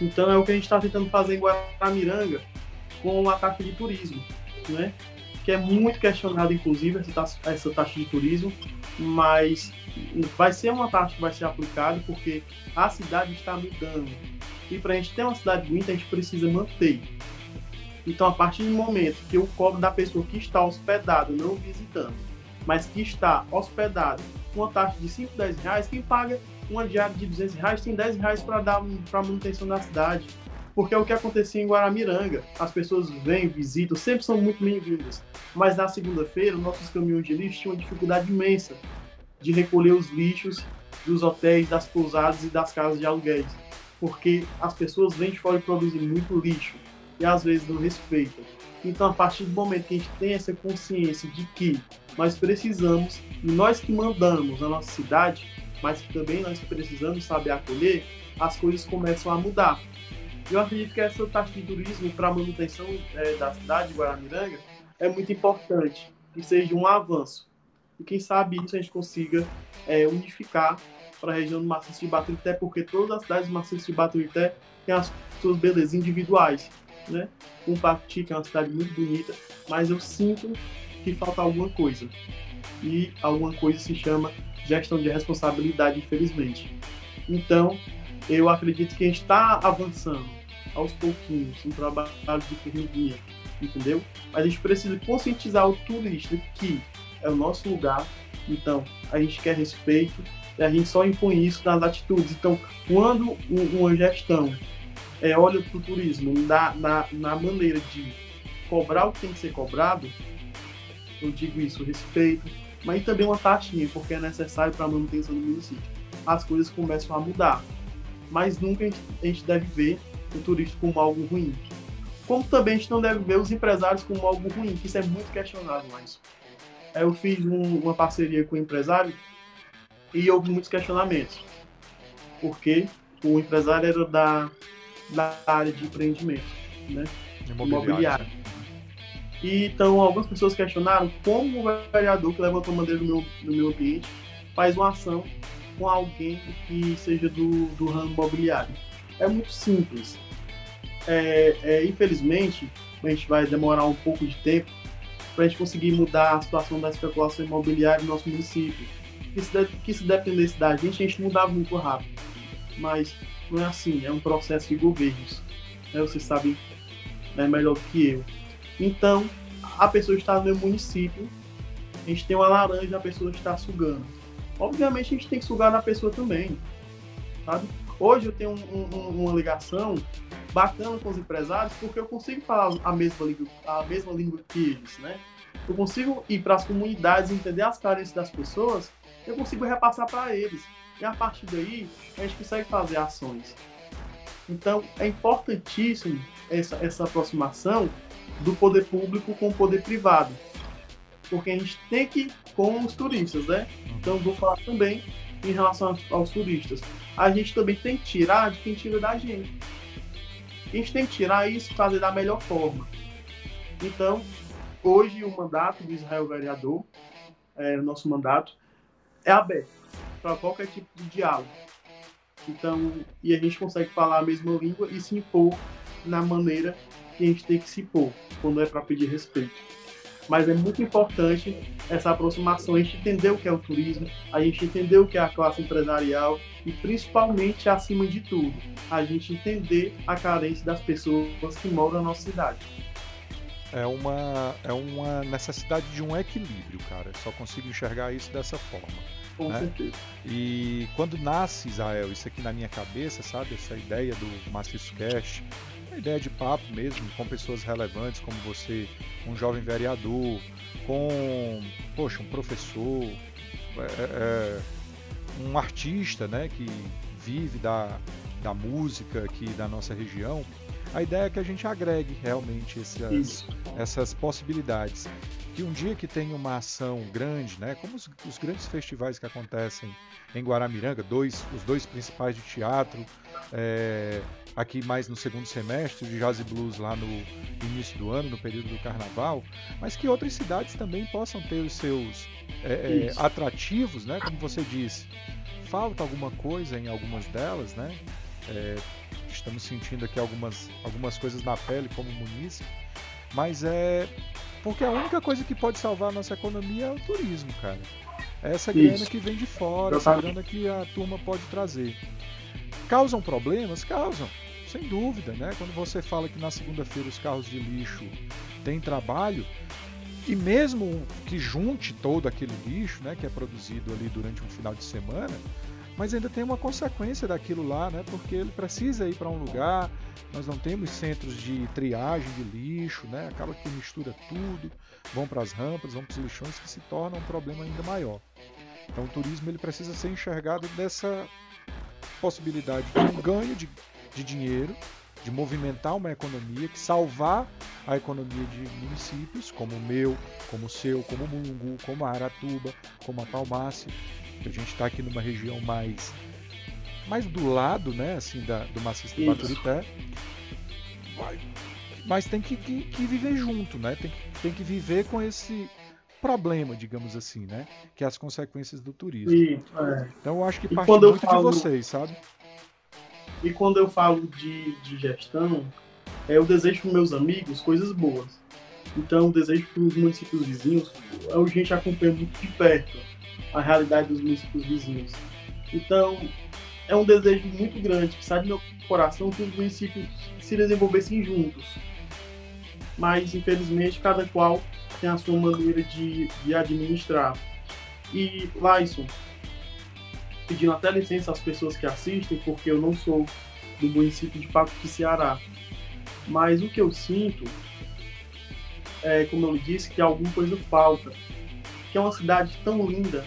Então é o que a gente está tentando fazer em Guaramiranga com a taxa de turismo, né? Que é muito questionada, inclusive, essa taxa, de turismo, mas vai ser uma taxa que vai ser aplicada porque a cidade está mudando. E para a gente ter uma cidade bonita, a gente precisa manter. Então, a partir do momento que eu cobro da pessoa que está hospedada, não visitando, mas que está hospedada, uma taxa de 5, 10 reais, quem paga uma diária de 200 reais tem 10 reais para dar para manutenção da cidade. Porque é o que acontecia em Guaramiranga. As pessoas vêm, visitam, sempre são muito bem-vindas. Mas na segunda-feira, nossos caminhões de lixo tinham uma dificuldade imensa de recolher os lixos dos hotéis, das pousadas e das casas de aluguéis. Porque as pessoas vêm de fora e produzem muito lixo. e às vezes não respeitam. Então, a partir do momento que a gente tem essa consciência de que nós precisamos, e nós que mandamos na nossa cidade, mas que também nós precisamos saber acolher, as coisas começam a mudar. Eu acredito que essa taxa de turismo para a manutenção é, da cidade de Guaramiranga é muito importante, que seja um avanço. E quem sabe isso a gente consiga é, unificar para a região do Maciço de Baturité, porque todas as cidades do Maciço de Baturité têm as suas belezas individuais. Né? Um Pati, que é uma cidade muito bonita, mas eu sinto que falta alguma coisa. E alguma coisa se chama gestão de responsabilidade, infelizmente. Então, eu acredito que a gente está avançando aos pouquinhos um trabalho de formiguinha, entendeu? Mas a gente precisa conscientizar o turista que é o nosso lugar, então a gente quer respeito e a gente só impõe isso nas atitudes. Então, quando uma gestão é, olha para o turismo na, na, na maneira de cobrar o que tem que ser cobrado, eu digo isso, respeito, mas também uma taxinha, porque é necessário para a manutenção do município. As coisas começam a mudar. Mas nunca a gente, deve ver o turista como algo ruim. Como também a gente não deve ver os empresários como algo ruim, que isso é muito questionado mais. Eu fiz um, uma parceria com o um empresário e houve muitos questionamentos. Porque o empresário era da, da área de empreendimento, né? Imobiliário. E então algumas pessoas questionaram como o vereador que levantou a bandeira no meu, no meu ambiente faz uma ação com alguém que seja do, do ramo imobiliário. É muito simples. É, é, infelizmente, a gente vai demorar um pouco de tempo para a gente conseguir mudar a situação da especulação imobiliária no nosso município. Que se, que se dependesse da gente, a gente mudava muito rápido. Mas não é assim, é um processo de governos. Né? Vocês sabem né, melhor que eu. Então, a pessoa está no meu município, a gente tem uma laranja, a pessoa está sugando. Obviamente, a gente tem que sugar na pessoa também. Sabe? Hoje eu tenho um, um, uma ligação bacana com os empresários porque eu consigo falar a mesma língua, a mesma língua que eles, né? Eu consigo ir para as comunidades, entender as carências das pessoas, eu consigo repassar para eles. E a partir daí, a gente consegue fazer ações. Então, é importantíssimo essa, essa aproximação do poder público com o poder privado. Porque a gente tem que com os turistas, né? Então, vou falar também em relação aos, turistas. A gente também tem que tirar de quem tira da gente. A gente tem que tirar isso e fazer da melhor forma. Então, hoje o mandato do Israel Vereador, é, nosso mandato, é aberto para qualquer tipo de diálogo. Então, e a gente consegue falar a mesma língua e se impor na maneira que a gente tem que se impor, quando é para pedir respeito. Mas é muito importante essa aproximação, a gente entender o que é o turismo, a gente entender o que é a classe empresarial e principalmente, acima de tudo, a gente entender a carência das pessoas que moram na nossa cidade. É uma, é uma necessidade de um equilíbrio, cara. Eu só consigo enxergar isso dessa forma. Com né? certeza. E quando nasce Israel, isso aqui na minha cabeça, sabe? Essa ideia do Maciço Cash, a ideia de papo mesmo, com pessoas relevantes como você, um jovem vereador, com, poxa, um professor, é, é, um artista, né? Que vive da, da música aqui da nossa região. A ideia é que a gente agregue realmente essas, essas possibilidades que um dia que tem uma ação grande, né, como os, os, grandes festivais que acontecem em Guaramiranga, dois, os dois principais de teatro, é, aqui mais no segundo semestre, de Jazz e Blues lá no início do ano, no período do carnaval, mas que outras cidades também possam ter os seus é, é, atrativos, né, como você disse. Falta alguma coisa em algumas delas, né? Estamos sentindo aqui algumas, algumas coisas na pele como munícipe, mas é porque a única coisa que pode salvar a nossa economia é o turismo, cara. É essa grana Isso. que vem de fora, essa grana que a turma pode trazer. Causam problemas? Causam, sem dúvida, né? Quando você fala que na segunda-feira os carros de lixo têm trabalho, e mesmo que junte todo aquele lixo, né, que é produzido ali durante um final de semana, mas ainda tem uma consequência daquilo lá, né? Porque ele precisa ir para um lugar, nós não temos centros de triagem de lixo, né? Acaba que mistura tudo, vão para as rampas, vão para os lixões, que se torna um problema ainda maior. Então o turismo ele precisa ser enxergado dessa possibilidade de um ganho de, de dinheiro, de movimentar uma economia, que salvar a economia de municípios como o meu, como o seu, como o Mungu, como a Aratuba, como a Palmácia. A gente está aqui numa região mais mais do lado, né, assim, da, do maciço do Baturité. Mas tem que, que, que, viver junto, né? Tem que, tem que viver com esse problema, digamos assim, né? Que é as consequências do turismo. E, é. Então eu acho que parte muito falo... de vocês, sabe? E quando eu falo de, de gestão, é, eu desejo para meus amigos coisas boas. Então, eu desejo para os municípios vizinhos, a gente acompanha muito de perto a realidade dos municípios vizinhos. Então, é um desejo muito grande que sai do meu coração que os municípios se desenvolvessem juntos. Mas, infelizmente, cada qual tem a sua maneira de, de administrar. E, Laison, pedindo até licença às pessoas que assistem, porque eu não sou do município de Paco Ceará. Mas o que eu sinto é, como eu disse, que alguma coisa falta. Que é uma cidade tão linda,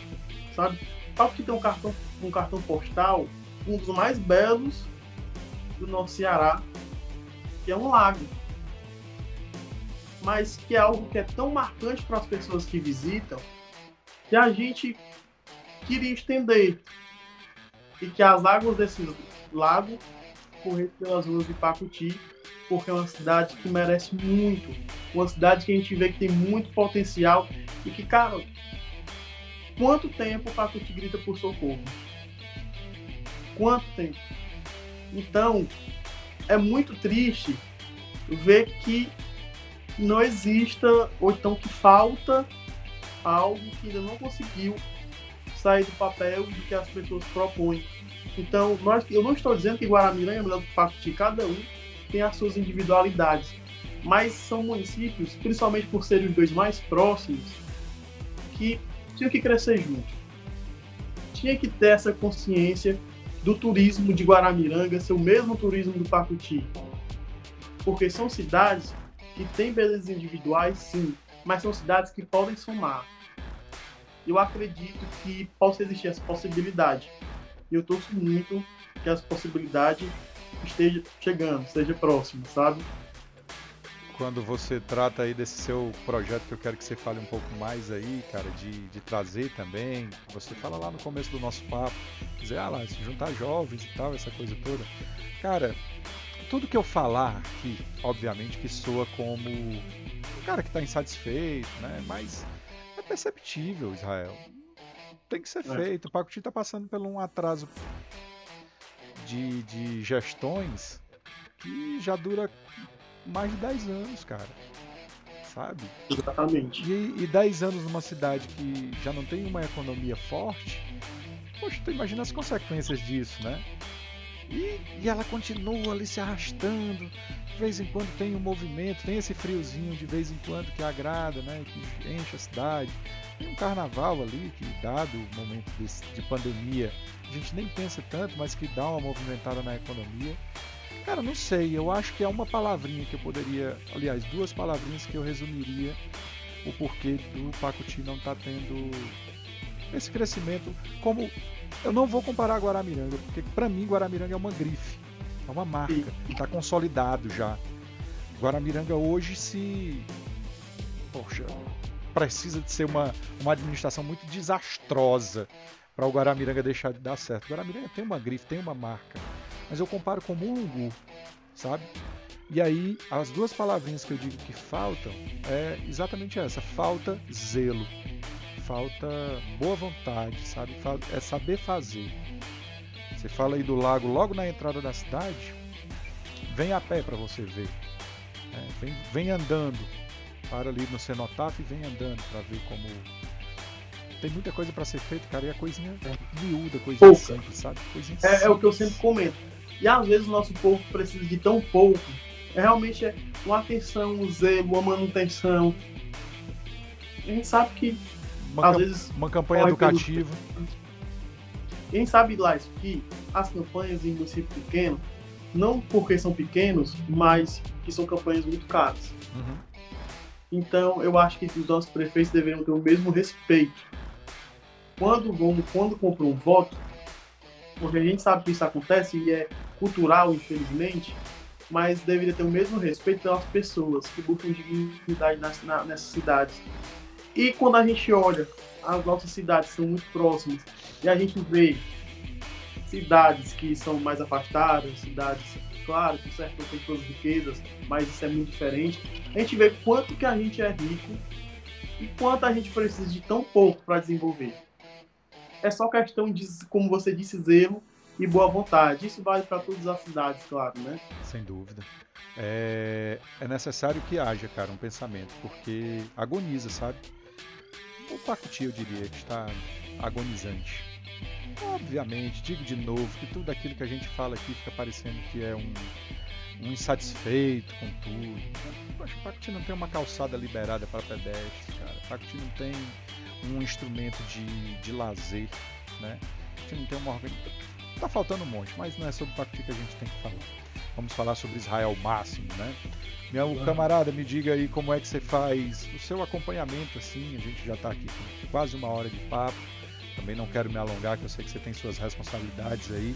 sabe? Paco tem um cartão, um cartão postal, um dos mais belos do nosso Ceará, que é um lago. Mas que é algo que é tão marcante para as pessoas que visitam, que a gente queria estender e que as águas desse lago corressem pelas ruas de Pacuti, porque é uma cidade que merece muito, uma cidade que a gente vê que tem muito potencial e que, cara, quanto tempo Pacuti grita por socorro? Quanto tempo? Então, é muito triste ver que não exista, ou então que falta algo que ainda não conseguiu sair do papel do que as pessoas propõem. Então, nós, eu não estou dizendo que Guaramiranga é melhor do que Pacuti, cada um tem as suas individualidades, mas são municípios, principalmente por serem os dois mais próximos, que tinham que crescer juntos. Tinha que ter essa consciência do turismo de Guaramiranga ser o mesmo turismo do Pacuti. Porque são cidades que têm belezas individuais, sim, mas são cidades que podem somar eu acredito que possa existir essa possibilidade. E eu torço muito que essa possibilidade esteja chegando, esteja próxima, sabe? Quando você trata aí desse seu projeto que eu quero que você fale um pouco mais aí, cara, de, de trazer também, você fala lá no começo do nosso papo, dizer, ah lá, se juntar jovens e tal, essa coisa toda. Cara, tudo que eu falar aqui, obviamente que soa como um cara que está insatisfeito, né? Mas perceptível, Israel. Tem que ser é. feito. O Pacuti está passando por um atraso de, de gestões que já dura mais de 10 anos, cara. Sabe? Exatamente. E, e 10 anos numa cidade que já não tem uma economia forte, poxa, tu imagina as consequências disso, né? E, e, ela continua ali se arrastando. De vez em quando tem um movimento, tem esse friozinho de vez em quando que agrada, né? Que enche a cidade. Tem um carnaval ali que, dado o momento desse, de pandemia, a gente nem pensa tanto, mas que dá uma movimentada na economia. Cara, não sei, eu acho que é uma palavrinha que eu poderia, aliás, duas palavrinhas que eu resumiria o porquê do Pacuti não tá tendo esse crescimento como eu não vou comparar Guaramiranga, porque para mim Guaramiranga é uma grife, é uma marca, está consolidado já. Guaramiranga hoje se. Poxa, precisa de ser uma, uma administração muito desastrosa para o Guaramiranga deixar de dar certo. Guaramiranga tem uma grife, tem uma marca. Mas eu comparo com Mulungu, sabe? E aí, as duas palavrinhas que eu digo que faltam é exatamente essa: falta zelo falta boa vontade, sabe? É saber fazer. Você fala aí do lago logo na entrada da cidade, vem a pé para você ver. É, vem, vem andando. Para ali no cenotafo e vem andando para ver como. Tem muita coisa para ser feita, cara, e a coisinha miúda, coisinha Pouca. simples, sabe? Coisinha é, é, o que eu sempre comento. E às vezes o nosso povo precisa de tão pouco. É realmente é uma atenção, um zelo, uma manutenção. A gente sabe que uma, Às vezes, uma campanha educativa. Quem sabe lá isso que as campanhas em município pequeno, não porque são pequenos, mas que são campanhas muito caras. Uhum. Então, eu acho que os nossos prefeitos deveriam ter o mesmo respeito. Quando vão, quando compram um voto, porque a gente sabe que isso acontece e é cultural, infelizmente, mas deveria ter o mesmo respeito pelas pessoas que buscam dignidade nas, na, nessas cidades. E quando a gente olha, as nossas cidades são muito próximas e a gente vê cidades que são mais afastadas, cidades, claro, que certo tem suas riquezas, mas isso é muito diferente. A gente vê quanto que a gente é rico e quanto a gente precisa de tão pouco para desenvolver. É só questão de, como você disse, zelo e boa vontade. Isso vale para todas as cidades, claro, né? Sem dúvida. É, é necessário que haja, cara, um pensamento, porque agoniza, sabe? O Pacuti, eu diria, que está agonizante. Obviamente, digo de novo que tudo aquilo que a gente fala aqui fica parecendo que é um, um insatisfeito com tudo. Poxa, o Pacuti não tem uma calçada liberada para pedestres, cara. O Pacuti não tem um instrumento de, de lazer, né? O Pacuti não tem uma organização Tá faltando um monte, mas não é sobre o Pacuti que a gente tem que falar. Vamos falar sobre Israel máximo, né? Meu camarada, me diga aí como é que você faz o seu acompanhamento, assim. A gente já está aqui com quase uma hora de papo. Também não quero me alongar, que eu sei que você tem suas responsabilidades aí.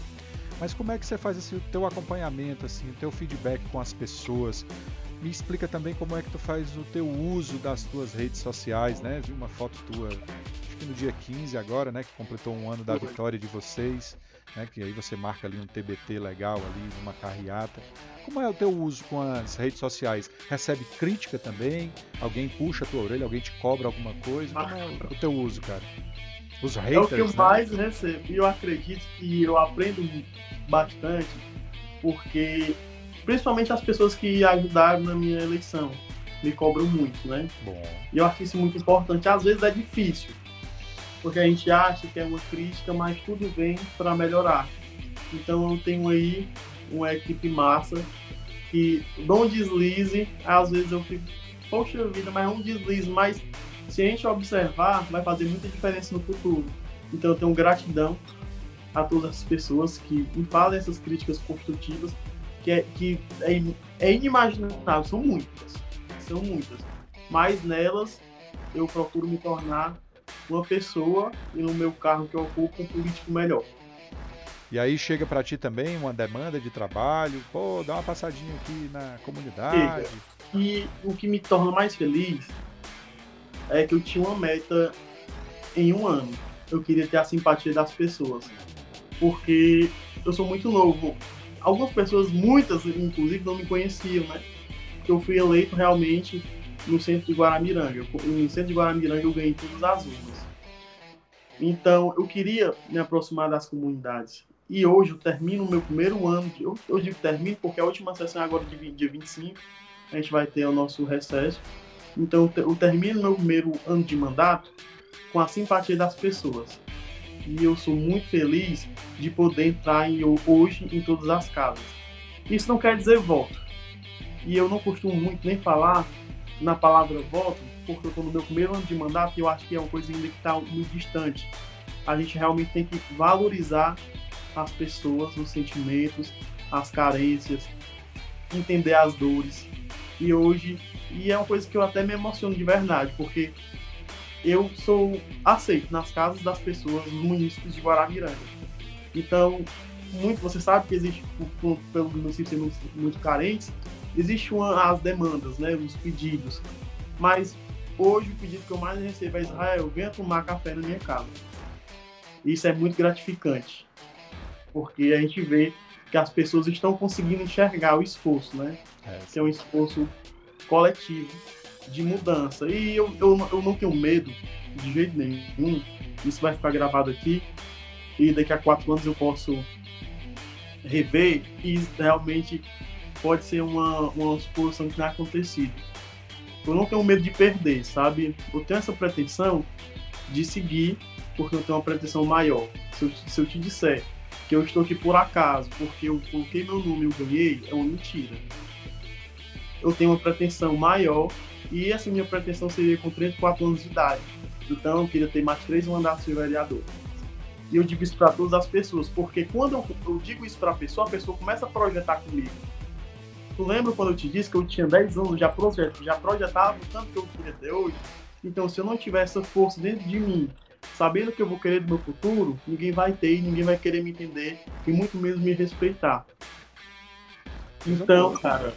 Mas como é que você faz esse o teu acompanhamento, assim, o teu feedback com as pessoas? Me explica também como é que tu faz o teu uso das tuas redes sociais, né? Vi uma foto tua, acho que no dia 15 agora, né? Que completou um ano da vitória de vocês né, que aí você marca ali um TBT legal ali, uma carreata. Como é o teu uso com as redes sociais? Recebe crítica também? Alguém puxa a tua orelha? Alguém te cobra alguma coisa? Como é o teu uso, cara? Os haters, é o que eu né? mais recebo. E eu acredito que eu aprendo bastante, porque principalmente as pessoas que ajudaram na minha eleição me cobram muito, né? Bom. E eu acho isso muito importante. Às vezes é difícil, porque a gente acha que é uma crítica, mas tudo vem para melhorar. Então eu tenho aí uma equipe massa que dá um deslize, às vezes eu fico, poxa vida, mas é um deslize, mas se a gente observar, vai fazer muita diferença no futuro. Então eu tenho gratidão a todas as pessoas que me fazem essas críticas construtivas, que é, que é, é inimaginável, são muitas, são muitas, mas nelas eu procuro me tornar uma pessoa e no meu carro que eu ocupo um político melhor. E aí chega para ti também uma demanda de trabalho, pô, dá uma passadinha aqui na comunidade. E o que me torna mais feliz é que eu tinha uma meta em um ano. Eu queria ter a simpatia das pessoas. Porque eu sou muito novo. Algumas pessoas, muitas inclusive, não me conheciam, né? Eu fui eleito realmente no centro de Guaramiranga. No centro de Guaramiranga eu ganhei todas as urnas. Então eu queria me aproximar das comunidades. E hoje eu termino o meu primeiro ano. Eu, eu digo termino porque a última sessão é agora de dia 25. A gente vai ter o nosso recesso. Então eu termino meu primeiro ano de mandato com a simpatia das pessoas. E eu sou muito feliz de poder entrar em, hoje em todas as casas. Isso não quer dizer voto. E eu não costumo muito nem falar na palavra voto, porque eu estou no meu primeiro ano de mandato e eu acho que é uma coisa ainda que está muito distante. A gente realmente tem que valorizar as pessoas, os sentimentos, as carências, entender as dores. E hoje, e é uma coisa que eu até me emociono de verdade, porque eu sou aceito nas casas das pessoas, nos municípios de Guaramiranga. Então, muito, você sabe que existe, pelo município ser muito, muito carentes, existe uma, as demandas, né, os pedidos. Mas hoje o pedido que eu mais recebo é Israel, venha tomar café na minha casa. Isso é muito gratificante, porque a gente vê que as pessoas estão conseguindo enxergar o esforço, né? É, que é um esforço coletivo de mudança. E eu, eu, eu não tenho medo de jeito nenhum. Isso vai ficar gravado aqui e daqui a quatro anos eu posso rever e realmente pode ser uma, uma exposição que não acontecido. Eu não tenho medo de perder, sabe? Eu tenho essa pretensão de seguir, porque eu tenho uma pretensão maior. Se eu, se eu te disser que eu estou aqui por acaso, porque eu coloquei meu nome e eu ganhei, é uma mentira. Eu tenho uma pretensão maior e essa minha pretensão seria com 34 anos de idade. Então eu queria ter mais três mandatos de vereador. E eu digo isso para todas as pessoas, porque quando eu, eu digo isso para a pessoa, a pessoa começa a projetar comigo. Tu lembra quando eu te disse que eu tinha 10 anos, já, projet, já projetava o tanto que eu queria ter hoje? Então, se eu não tiver essa força dentro de mim, sabendo que eu vou querer do meu futuro, ninguém vai ter, ninguém vai querer me entender e muito menos me respeitar. Então, cara,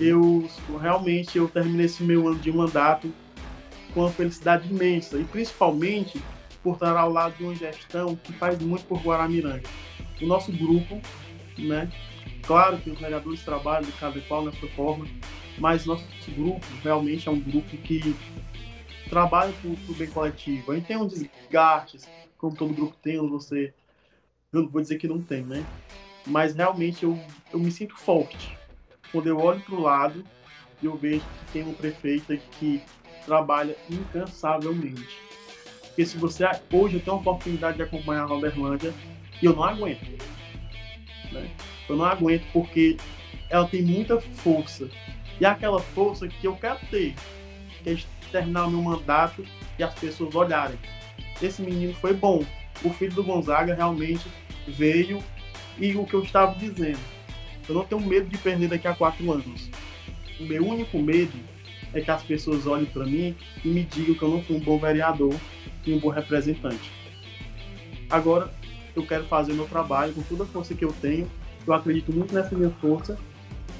eu realmente eu terminei esse meu ano de mandato com uma felicidade imensa e principalmente por estar ao lado de uma gestão que faz muito por Guaramiranga. O nosso grupo, né? Claro que os vereadores trabalham de cada qual na sua forma, mas nosso grupo realmente é um grupo que trabalha para o bem coletivo. A gente tem um desgastes, como todo grupo tem, você, eu não vou dizer que não tem, né? Mas realmente eu, eu me sinto forte quando eu olho para o lado eu vejo que tem um prefeito que trabalha incansavelmente. Porque se você hoje eu tenho a oportunidade de acompanhar a Roberlândia eu não aguento. Né? Eu não aguento porque ela tem muita força. E é aquela força que eu quero ter, que é terminar o meu mandato e as pessoas olharem. Esse menino foi bom. O filho do Gonzaga realmente veio e o que eu estava dizendo. Eu não tenho medo de perder daqui a quatro anos. O meu único medo é que as pessoas olhem para mim e me digam que eu não fui um bom vereador e um bom representante. Agora, eu quero fazer meu trabalho com toda a força que eu tenho. Eu acredito muito nessa minha força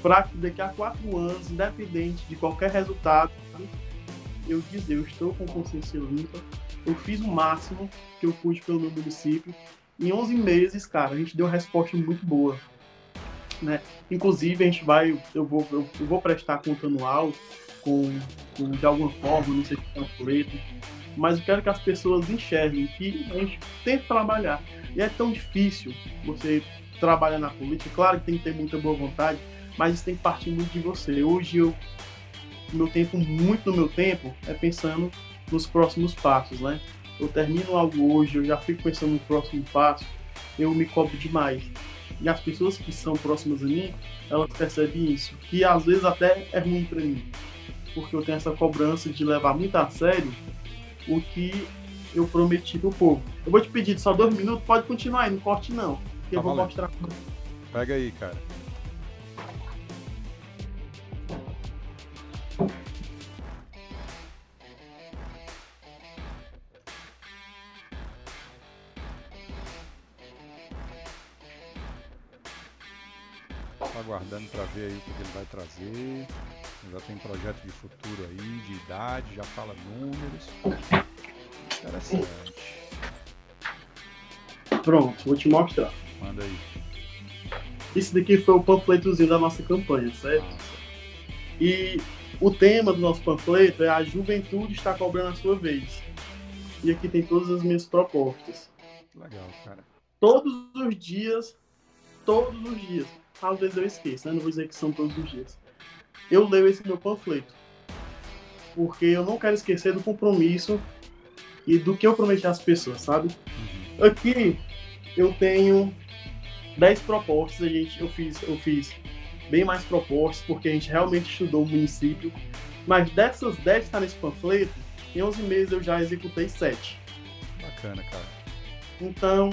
para que daqui a quatro anos, independente de qualquer resultado, eu dizer, eu estou com consciência limpa, eu fiz o máximo que eu pude pelo meu município. Em 11 meses, cara, a gente deu uma resposta muito boa. Né? Inclusive, a gente vai, eu vou, eu, eu vou prestar conta anual com, com, de alguma forma, não sei se é folheto, mas eu quero que as pessoas enxerguem que a gente tem que trabalhar. E é tão difícil você trabalhar na política, claro que tem que ter muita boa vontade, mas isso tem que partir muito de você. Hoje eu meu tempo, muito do meu tempo, é pensando nos próximos passos, né? Eu termino algo hoje, eu já fico pensando no próximo passo, eu me cobro demais. E as pessoas que são próximas a mim, elas percebem isso, que às vezes até é ruim para mim, porque eu tenho essa cobrança de levar muito a sério o que eu prometi pro povo. Eu vou te pedir só dois minutos, pode continuar aí, não corte não, que tá eu vou valendo. mostrar. Pega aí, cara. Para ver aí o que ele vai trazer. Já tem projeto de futuro aí, de idade, já fala números. Interessante. Pronto, vou te mostrar. Manda aí. Esse daqui foi o panfletozinho da nossa campanha, certo? Nossa. E o tema do nosso panfleto é a juventude está cobrando a sua vez. E aqui tem todas as minhas propostas. Legal, cara. Todos os dias, todos os dias, às vezes eu esqueço, né? Não vou dizer que são todos os dias. Eu leio esse meu panfleto. Porque eu não quero esquecer do compromisso e do que eu prometi às pessoas, sabe? Uhum. Aqui eu tenho 10 propostas, a gente, eu fiz, eu fiz bem mais propostas, porque a gente realmente estudou o município. Mas dessas 10 que está nesse panfleto, em 11 meses eu já executei 7. Bacana, cara. Então,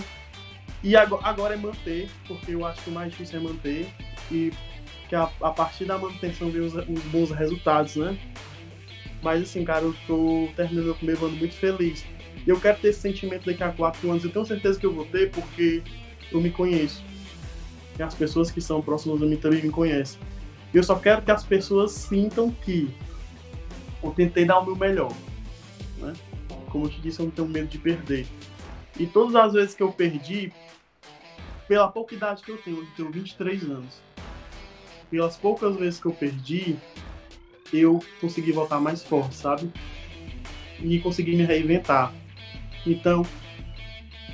e agora é manter, porque eu acho que o mais difícil é manter. E que a, a partir da manutenção vem os, os, bons resultados, né? Mas assim, cara, eu tô terminando meu primeiro ano muito feliz. E eu quero ter esse sentimento daqui a quatro anos. Eu tenho certeza que eu vou ter porque eu me conheço. E as pessoas que são próximas a mim também me conhecem. Eu só quero que as pessoas sintam que eu tentei dar o meu melhor. Né? Como eu te disse, eu não tenho medo de perder. E todas as vezes que eu perdi, pela pouca idade que eu tenho, eu tenho 23 anos. Pelas poucas vezes que eu perdi, eu consegui voltar mais forte, sabe? E consegui me reinventar. Então,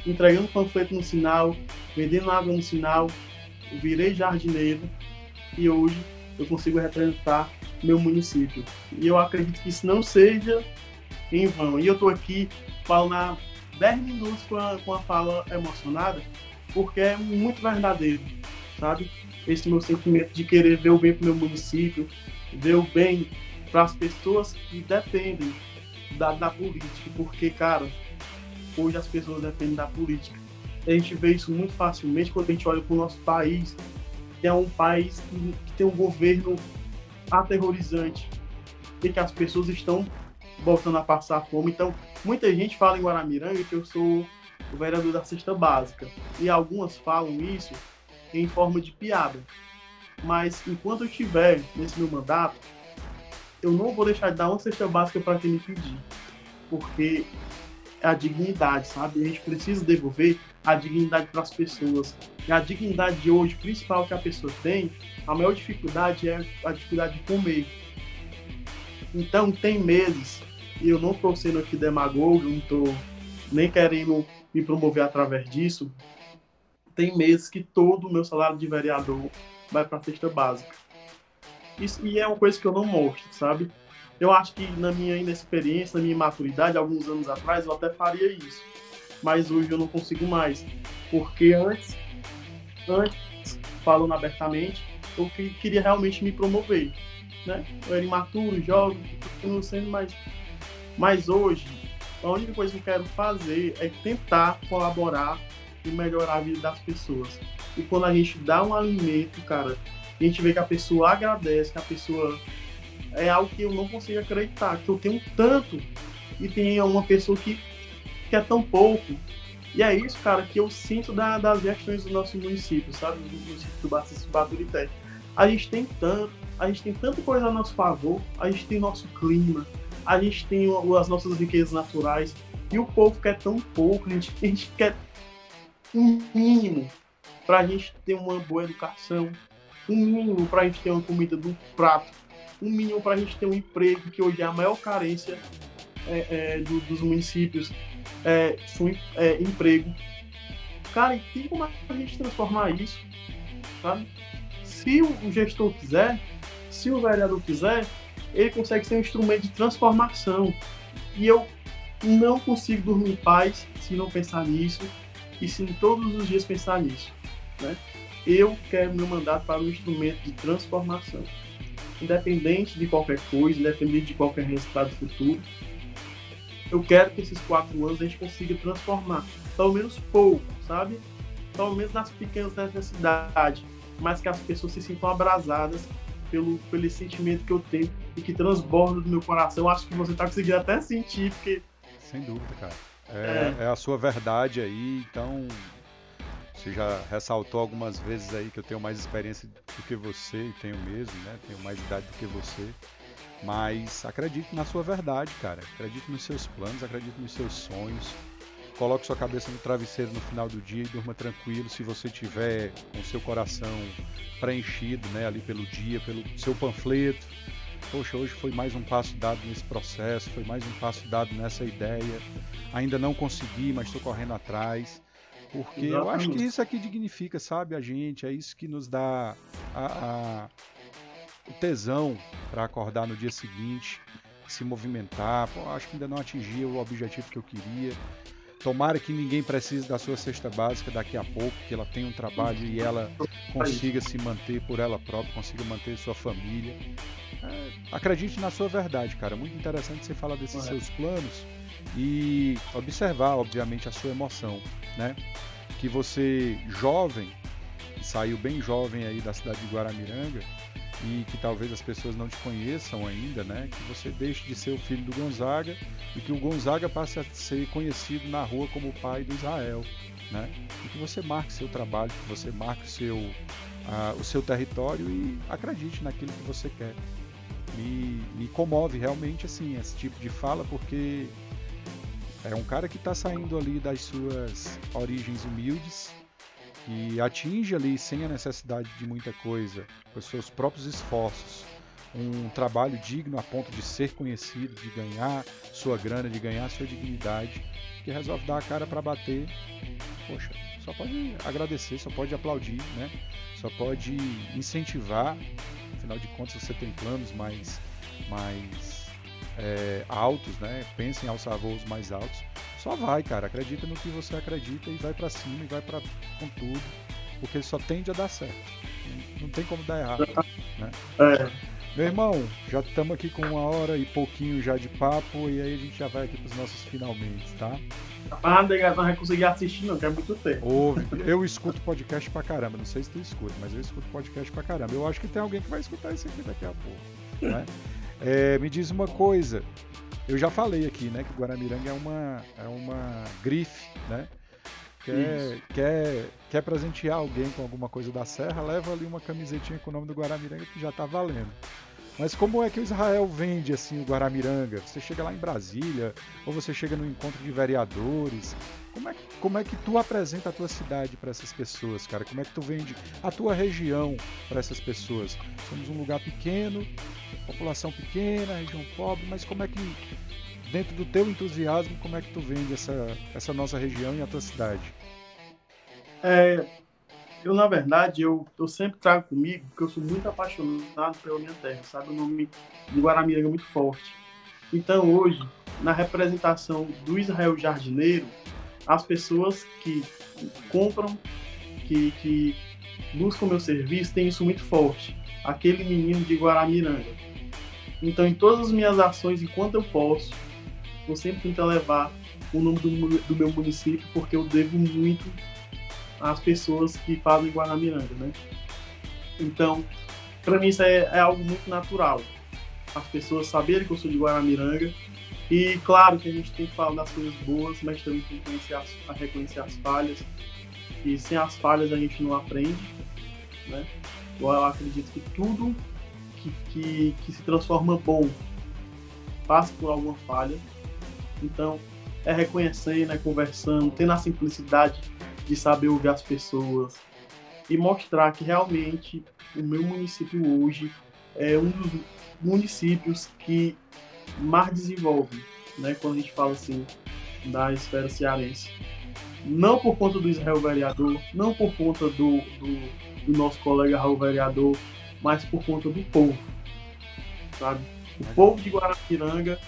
entregando panfleto no sinal, vendendo água no sinal, virei jardineiro e hoje eu consigo representar meu município. E eu acredito que isso não seja em vão. E eu estou aqui falando 10 minutos com a, com a fala emocionada, porque é muito verdadeiro, sabe? Esse meu sentimento de querer ver o bem para meu município, ver o bem para as pessoas que dependem da, da política, porque, cara, hoje as pessoas dependem da política. A gente vê isso muito facilmente quando a gente olha para o nosso país, que é um país que, que tem um governo aterrorizante e que as pessoas estão voltando a passar fome. Então, muita gente fala em Guaramiranga que eu sou o vereador da cesta básica. E algumas falam isso em forma de piada. Mas enquanto eu estiver nesse meu mandato, eu não vou deixar de dar uma cesta básica para quem me pedir. Porque é a dignidade, sabe? A gente precisa devolver a dignidade para as pessoas. E a dignidade de hoje, principal que a pessoa tem, a maior dificuldade é a dificuldade de comer. Então, tem meses, e eu não estou sendo aqui demagogo, não estou nem querendo me promover através disso, tem meses que todo o meu salário de vereador vai para a cesta básica. Isso, e é uma coisa que eu não mostro, sabe? Eu acho que na minha inexperiência, na minha maturidade, alguns anos atrás, eu até faria isso. Mas hoje eu não consigo mais. Porque antes, antes falando abertamente, eu queria realmente me promover. Né? Eu era imaturo, jovem, não sendo mais. Mas hoje, a única coisa que eu quero fazer é tentar colaborar e melhorar a vida das pessoas. E quando a gente dá um alimento, cara, a gente vê que a pessoa agradece, que a pessoa é algo que eu não consigo acreditar, que eu tenho tanto e tem uma pessoa que quer é tão pouco. E é isso, cara, que eu sinto da, das reações do nosso município, sabe? Do município do Baturité. A gente tem tanto, a gente tem tanta coisa a nosso favor, a gente tem nosso clima, a gente tem as nossas riquezas naturais, e o povo quer tão pouco, a gente, a gente quer um mínimo para a gente ter uma boa educação, um mínimo para a gente ter uma comida do prato, um mínimo para a gente ter um emprego, que hoje é a maior carência é, é, do, dos municípios, é, é, emprego. Cara, e tem como a gente transformar isso, sabe? Se o gestor quiser, se o vereador quiser, ele consegue ser um instrumento de transformação. E eu não consigo dormir em paz se não pensar nisso e se todos os dias pensar nisso. Né? Eu quero meu mandato para um instrumento de transformação. Independente de qualquer coisa, independente de qualquer resultado futuro, eu quero que esses quatro anos a gente consiga transformar, pelo menos pouco, sabe? Pelo menos nas pequenas necessidades, mas que as pessoas se sintam abrasadas pelo, pelo sentimento que eu tenho e que transborda do meu coração. Acho que você está conseguindo até sentir, porque. Sem dúvida, cara. É, é. é a sua verdade aí, então você já ressaltou algumas vezes aí que eu tenho mais experiência do que você, e tenho mesmo, né? Tenho mais idade do que você. Mas acredite na sua verdade, cara. Acredite nos seus planos, acredite nos seus sonhos. Coloque sua cabeça no travesseiro no final do dia e durma tranquilo se você tiver com o seu coração preenchido, né, ali pelo dia, pelo seu panfleto. Poxa, hoje foi mais um passo dado nesse processo, foi mais um passo dado nessa ideia. Ainda não consegui, mas estou correndo atrás. Porque Exatamente. eu acho que isso aqui dignifica, sabe, a gente, é isso que nos dá a, a, o tesão para acordar no dia seguinte, se movimentar. Pô, acho que ainda não atingi o objetivo que eu queria. Tomara que ninguém precise da sua cesta básica daqui a pouco, que ela tenha um trabalho e ela consiga se manter por ela própria, consiga manter sua família. É, acredite na sua verdade, cara. Muito interessante você falar desses seus planos e observar, obviamente, a sua emoção, né? Que você, jovem, saiu bem jovem aí da cidade de Guaramiranga e que talvez as pessoas não te conheçam ainda, né? Que você deixe de ser o filho do Gonzaga e que o Gonzaga passe a ser conhecido na rua como o pai do Israel, né? E que você marque seu trabalho, que você marque o seu, uh, o seu território e acredite naquilo que você quer. Me, me comove realmente assim esse tipo de fala porque é um cara que está saindo ali das suas origens humildes e atinge ali sem a necessidade de muita coisa, com os seus próprios esforços, um trabalho digno a ponto de ser conhecido, de ganhar sua grana, de ganhar sua dignidade, que resolve dar a cara para bater. Poxa, só pode agradecer, só pode aplaudir, né? Só pode incentivar. Afinal de contas, você tem planos mais, mais é, altos, né? Pensa em alçar voos mais altos. Só vai, cara. Acredita no que você acredita e vai para cima e vai para com tudo, porque só tende a dar certo. Não, tem como dar errado, né? É. Meu irmão, já estamos aqui com uma hora e pouquinho já de papo e aí a gente já vai aqui para os nossos finalmente, tá? Ah, não vai conseguir assistir não, que é muito tempo. Ouve. Eu escuto podcast pra caramba, não sei se tu escuta, mas eu escuto podcast pra caramba. Eu acho que tem alguém que vai escutar isso aqui daqui a pouco, né? É, me diz uma coisa, eu já falei aqui, né, que Guaramiranga é uma, é uma grife, né? Quer, quer, quer presentear alguém com alguma coisa da Serra, leva ali uma camisetinha com o nome do Guaramiranga que já tá valendo. Mas como é que o Israel vende assim o Guaramiranga? Você chega lá em Brasília, ou você chega no encontro de vereadores, como é, como é que tu apresenta a tua cidade para essas pessoas, cara? Como é que tu vende a tua região para essas pessoas? Somos um lugar pequeno, população pequena, região pobre, mas como é que dentro do teu entusiasmo, como é que tu vende essa, essa nossa região e a tua cidade? É, eu, na verdade, eu, eu sempre trago comigo, porque eu sou muito apaixonado pela minha terra, sabe? O nome de Guaramiranga é muito forte. Então, hoje, na representação do Israel Jardineiro, as pessoas que compram, que, que buscam meu serviço, têm isso muito forte. Aquele menino de Guaramiranga. Então, em todas as minhas ações, enquanto eu posso, eu sempre tento levar o nome do, do meu município, porque eu devo muito às pessoas que fazem Guaramiranga, né? Então, para mim isso é, é, algo muito natural. As pessoas saberem que eu sou de Guaramiranga. E claro que a gente tem que falar das coisas boas, mas também tem que as, reconhecer as falhas. E sem as falhas a gente não aprende, né? Eu acredito que tudo que, que, que se transforma bom passa por alguma falha. Então, é reconhecendo, é conversando, tendo a simplicidade de saber ouvir as pessoas e mostrar que realmente o meu município hoje é um dos municípios que mais desenvolve, né, quando a gente fala assim da esfera cearense. Não por conta do Israel vereador, não por conta do, do, do nosso colega Raul vereador, mas por conta do povo, sabe? O povo de Guaramiranga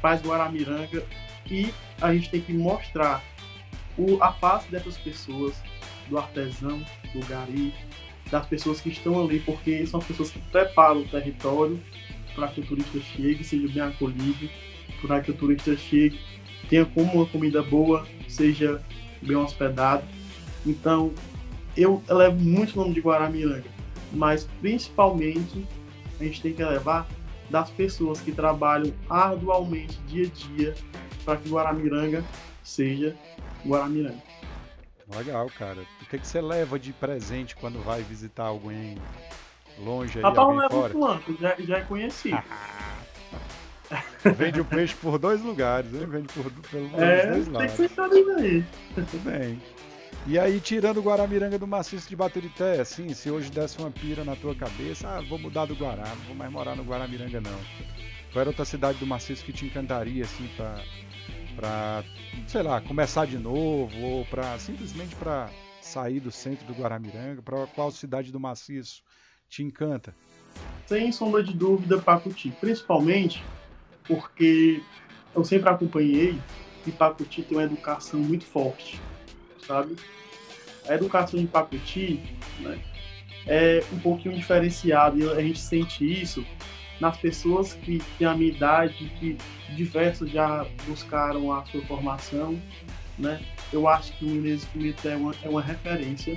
faz Guaramiranga e a gente tem que mostrar o, a face dessas pessoas, do artesão, do gari, das pessoas que estão ali, porque são as pessoas que preparam o território para que o turista chegue, seja bem acolhido, para que o turista chegue, tenha como uma comida boa, seja bem hospedado. Então, eu levo muito o nome de Guaramiranga, mas principalmente a gente tem que levar das pessoas que trabalham arduamente dia a dia para que Guaramiranga seja Guaramiranga. Legal, cara. O que, que você leva de presente quando vai visitar alguém longe aí, Rapaz, alguém fora? Quanto? Já, já é conhecido. Vende o peixe por dois lugares, hein? Vende por, pelo é, dois lados. Tem que ser aí. Muito bem. E aí, tirando o Guaramiranga do maciço de Baturité, assim, se hoje desse uma pira na tua cabeça, ah, vou mudar do Guará, não vou mais morar no Guaramiranga, não. Qual era outra cidade do maciço que te encantaria, assim, pra, para, sei lá, começar de novo ou para simplesmente para sair do centro do Guaramiranga, para qual cidade do maciço te encanta? Sem sombra de dúvida, Pacuti, principalmente porque eu sempre acompanhei e Pacuti tem uma educação muito forte, sabe? A educação de Pacuti né, é um pouquinho diferenciada e a gente sente isso nas pessoas que têm a minha idade, que diversos já buscaram a sua formação, né? Eu acho que o Menezes Pimentel é uma, é uma referência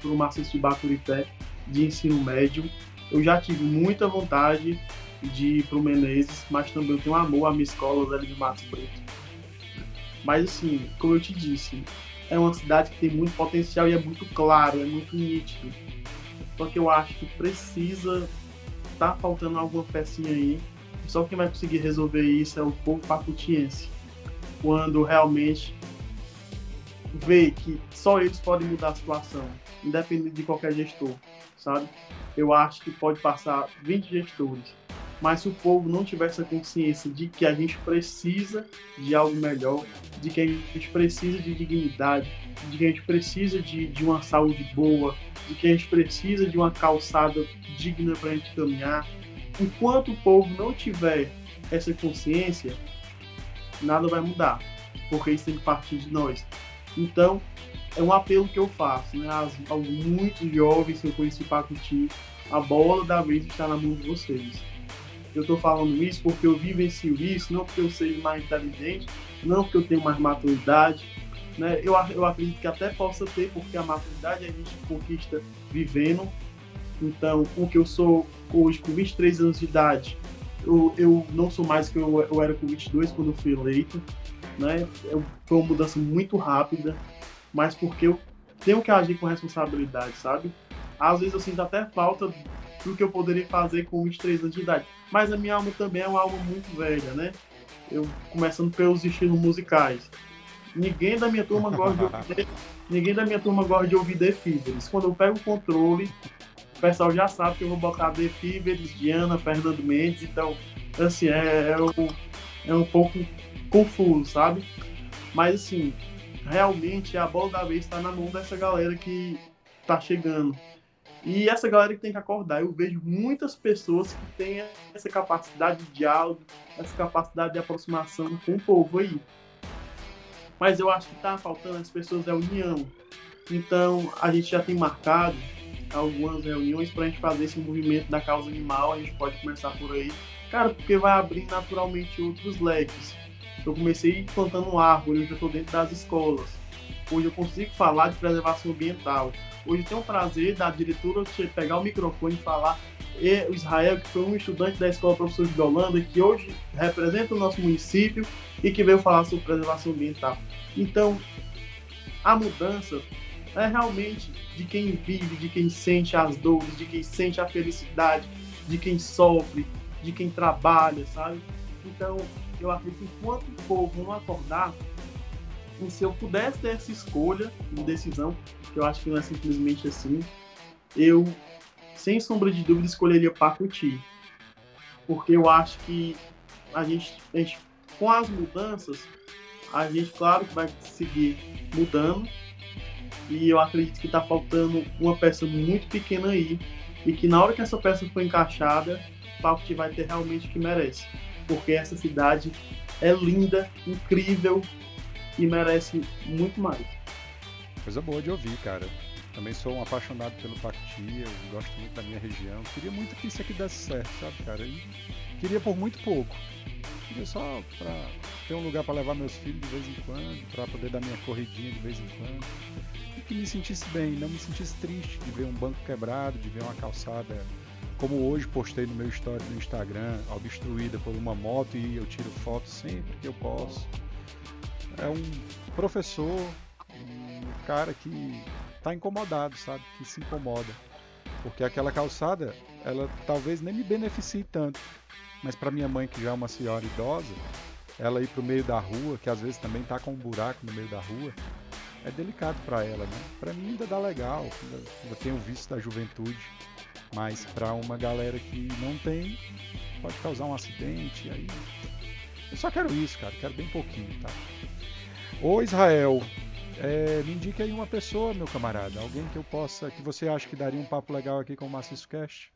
para o Marcelo de Bacurité de ensino médio. Eu já tive muita vontade de ir para o Menezes, mas também tenho amor à minha escola, Zé de Matos Preto. Mas assim, como eu te disse, é uma cidade que tem muito potencial e é muito claro, é muito nítido. Só que eu acho que precisa tá faltando alguma pecinha aí. Só quem vai conseguir resolver isso é o povo pacutiense. Quando realmente vê que só eles podem mudar a situação, independente de qualquer gestor, sabe? Eu acho que pode passar 20 gestores, mas se o povo não tiver essa consciência de que a gente precisa de algo melhor, de que a gente precisa de dignidade, de que a gente precisa de, de uma saúde boa, de que a gente precisa de uma calçada digna para a gente caminhar. Enquanto o povo não tiver essa consciência, nada vai mudar, porque isso tem que partir de nós. Então, é um apelo que eu faço né, aos, aos muitos jovens que eu conheci Pacuti, a bola da vez está na mão de vocês. Eu estou falando isso porque eu vivencio isso, não porque eu seja mais inteligente, não porque eu tenho mais maturidade, né? Eu, eu acredito que até possa ter, porque a maturidade a gente conquista vivendo. Então, o que eu sou hoje com 23 anos de idade, eu, eu não sou mais que eu, eu era com 22 quando eu fui eleito. Né? Eu, foi uma mudança muito rápida. Mas porque eu tenho que agir com responsabilidade, sabe? Às vezes eu sinto até falta do que eu poderia fazer com 23 anos de idade. Mas a minha alma também é uma alma muito velha, né? Eu começando pelos estilos musicais. Ninguém da minha turma gosta de ouvir, ninguém da minha turma gosta de ouvir The Fevers. Quando eu pego o controle, o pessoal já sabe que eu vou botar The Fevers, Diana, Fernando Mendes, então assim, é, é, um, é um pouco confuso, sabe? Mas assim, realmente a bola da vez está na mão dessa galera que tá chegando. E essa galera que tem que acordar. Eu vejo muitas pessoas que têm essa capacidade de diálogo, essa capacidade de aproximação com o povo aí. Mas eu acho que tá faltando as pessoas é união. Então a gente já tem marcado algumas reuniões para a gente fazer esse movimento da causa animal. A gente pode começar por aí, cara, porque vai abrir naturalmente outros leques. Eu comecei plantando árvore, hoje eu estou dentro das escolas. Hoje eu consigo falar de preservação ambiental. Hoje tenho o prazer da diretora pegar o microfone e falar. E o Israel, que foi um estudante da Escola Professores de Holanda, que hoje representa o nosso município e que veio falar sobre preservação ambiental. Então, a mudança é realmente de quem vive, de quem sente as dores, de quem sente a felicidade, de quem sofre, de quem trabalha, sabe? Então, eu acredito que enquanto o povo não acordar, e se eu pudesse ter essa escolha de decisão, que eu acho que não é simplesmente assim, eu, sem sombra de dúvida, escolheria Pacuti. Porque eu acho que a gente, a gente, com as mudanças, a gente, claro, vai seguir mudando. E eu acredito que está faltando uma peça muito pequena aí. E que na hora que essa peça for encaixada, Pacuti vai ter realmente o que merece. Porque essa cidade é linda, incrível, e merece muito mais. Coisa boa de ouvir, cara. Também sou um apaixonado pelo Pacti, eu gosto muito da minha região. Queria muito que isso aqui desse certo, sabe, cara? E queria por muito pouco. Queria só pra ter um lugar para levar meus filhos de vez em quando, para poder dar minha corridinha de vez em quando. E que me sentisse bem, não me sentisse triste de ver um banco quebrado, de ver uma calçada como hoje postei no meu story no Instagram, obstruída por uma moto e eu tiro foto sempre que eu posso é um professor, um cara que está incomodado, sabe? Que se incomoda. Porque aquela calçada, ela talvez nem me beneficie tanto. Mas para minha mãe, que já é uma senhora idosa, ela ir para o meio da rua, que às vezes também está com um buraco no meio da rua, é delicado para ela, né? Para mim ainda dá legal, ainda, ainda tenho visto da juventude, mas para uma galera que não tem, pode causar um acidente, aí eu só quero isso, cara, quero bem pouquinho, tá? Ô Israel, é, me indique aí uma pessoa, meu camarada, alguém que eu possa, que você acha que daria um papo legal aqui com o Maciço Cast?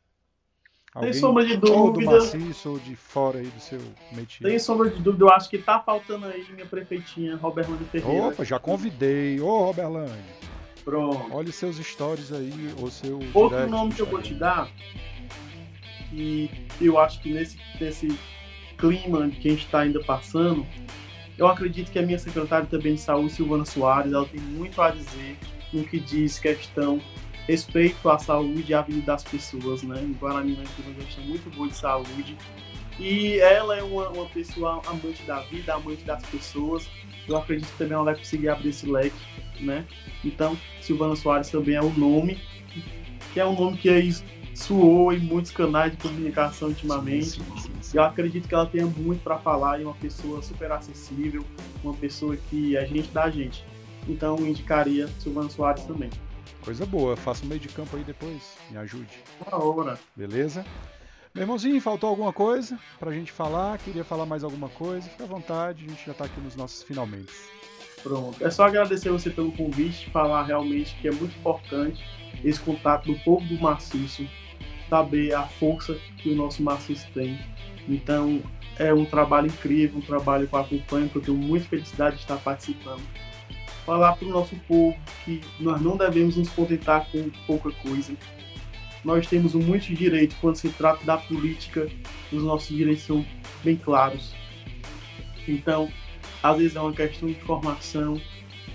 Alguém, Tem sombra de dúvida. Ou do Maciço ou de fora aí do seu métier. Tem sombra de dúvida, eu acho que tá faltando aí minha prefeitinha, Roberlândia Ferreira. Opa, já convidei. Ô, Roberlândia. Pronto. Olha os seus stories aí, ou seu. Outro nome que eu vou te dar, que eu acho que nesse, nesse clima que a gente está ainda passando, eu acredito que a minha secretária também de saúde, Silvana Soares, ela tem muito a dizer no que diz questão respeito à saúde e à vida das pessoas, né? Em Guarani nós temos uma questão muito boa de saúde. E ela é uma, uma pessoa amante da vida, amante das pessoas. Eu acredito que também ela vai conseguir abrir esse leque, né? Então, Silvana Soares também é um nome, que é um nome que é suou em muitos canais de comunicação ultimamente. Sim, sim, sim, Eu acredito que ela tenha muito para falar e uma pessoa super acessível, uma pessoa que é gente da gente. Então eu indicaria Silvana Soares também. Coisa boa, faça um meio de campo aí depois, me ajude. Na hora. Beleza? Meu irmãozinho, faltou alguma coisa pra gente falar? Queria falar mais alguma coisa? Fica à vontade, a gente já tá aqui nos nossos finalmente. Pronto. É só agradecer você pelo convite, falar realmente que é muito importante esse contato do povo do maciço saber a força que o nosso maciço tem. Então, é um trabalho incrível, um trabalho que eu acompanho, que eu tenho muita felicidade de estar participando. Falar para o nosso povo que nós não devemos nos contentar com pouca coisa. Nós temos muito direito quando se trata da política, os nossos direitos são bem claros. Então, às vezes é uma questão de formação.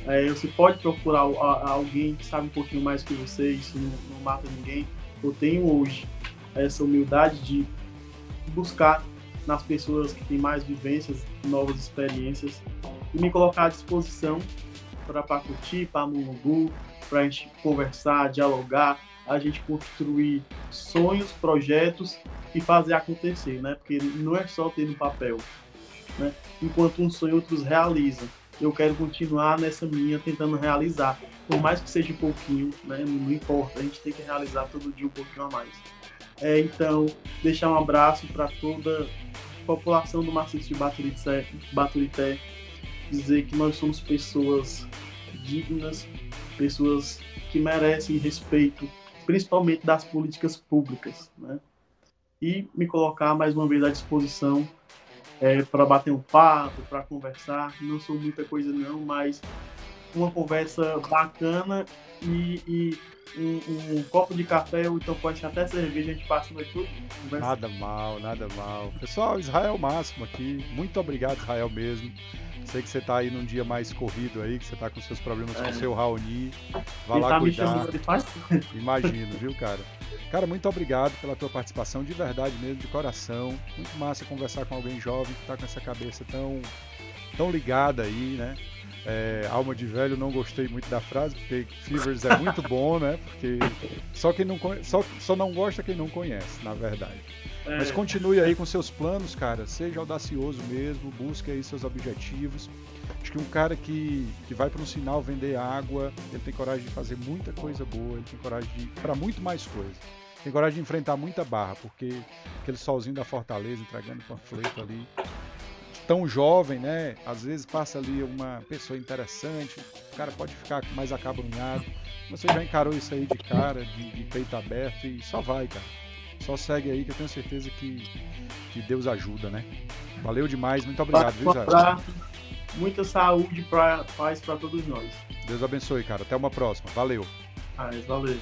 É, você pode procurar alguém que sabe um pouquinho mais que você, isso não, não mata ninguém eu tenho hoje essa humildade de buscar nas pessoas que têm mais vivências, novas experiências e me colocar à disposição para curtir, para Mulungu, para a gente conversar, dialogar, a gente construir sonhos, projetos e fazer acontecer, né? Porque não é só ter no papel, né? Enquanto um sonho outros realizam. Eu quero continuar nessa minha tentando realizar, por mais que seja pouquinho, né? Não importa, a gente tem que realizar todo dia um pouquinho a mais. É, então, deixar um abraço para toda a população do maciço de Baturité, Baturité, dizer que nós somos pessoas dignas, pessoas que merecem respeito, principalmente das políticas públicas, né? E me colocar mais uma vez à disposição é, para bater um papo, para conversar. Não sou muita coisa não, mas uma conversa bacana e, e um, um, copo de café, ou então pode até cerveja, a gente passa no tudo. Nada mal, nada mal. Pessoal, Israel máximo aqui. Muito obrigado, Israel mesmo. Sei que você tá aí num dia mais corrido aí, que você tá com seus problemas é. com o seu Raoni. Vai lá tá cuidar. Imagino, viu, cara? Cara, muito obrigado pela tua participação, de verdade mesmo, de coração. Muito massa conversar com alguém jovem que tá com essa cabeça tão, tão ligada aí, né? É, alma de velho, não gostei muito da frase, porque Fevers é muito bom, né? Porque só quem não só, só não gosta quem não conhece, na verdade. É. Mas continue aí com seus planos, cara. Seja audacioso mesmo, busque aí seus objetivos. Acho que um cara que, que vai para um sinal vender água, ele tem coragem de fazer muita coisa boa, ele tem coragem de para muito mais coisa. Tem coragem de enfrentar muita barra, porque aquele solzinho da Fortaleza entregando panfleto ali, tão jovem, né? Às vezes passa ali uma pessoa interessante, o cara pode ficar mais acabrunhado. Você já encarou isso aí de cara, de, de peito aberto e só vai, cara. Só segue aí que eu tenho certeza que, que Deus ajuda, né? Valeu demais, muito obrigado, viu, Zé? Muita saúde e paz para todos nós. Deus abençoe, cara. Até uma próxima. Valeu. Ah, valeu.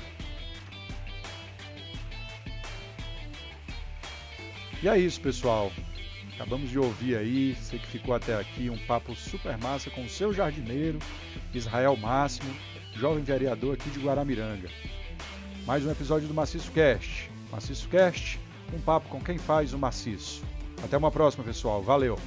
E é isso, pessoal. Acabamos de ouvir aí, você que ficou até aqui, um papo super massa com o seu jardineiro, Israel Máximo, jovem vereador aqui de Guaramiranga. Mais um episódio do Maciço Cast. Maciço Cast, um papo com quem faz o maciço. Até uma próxima, pessoal. Valeu!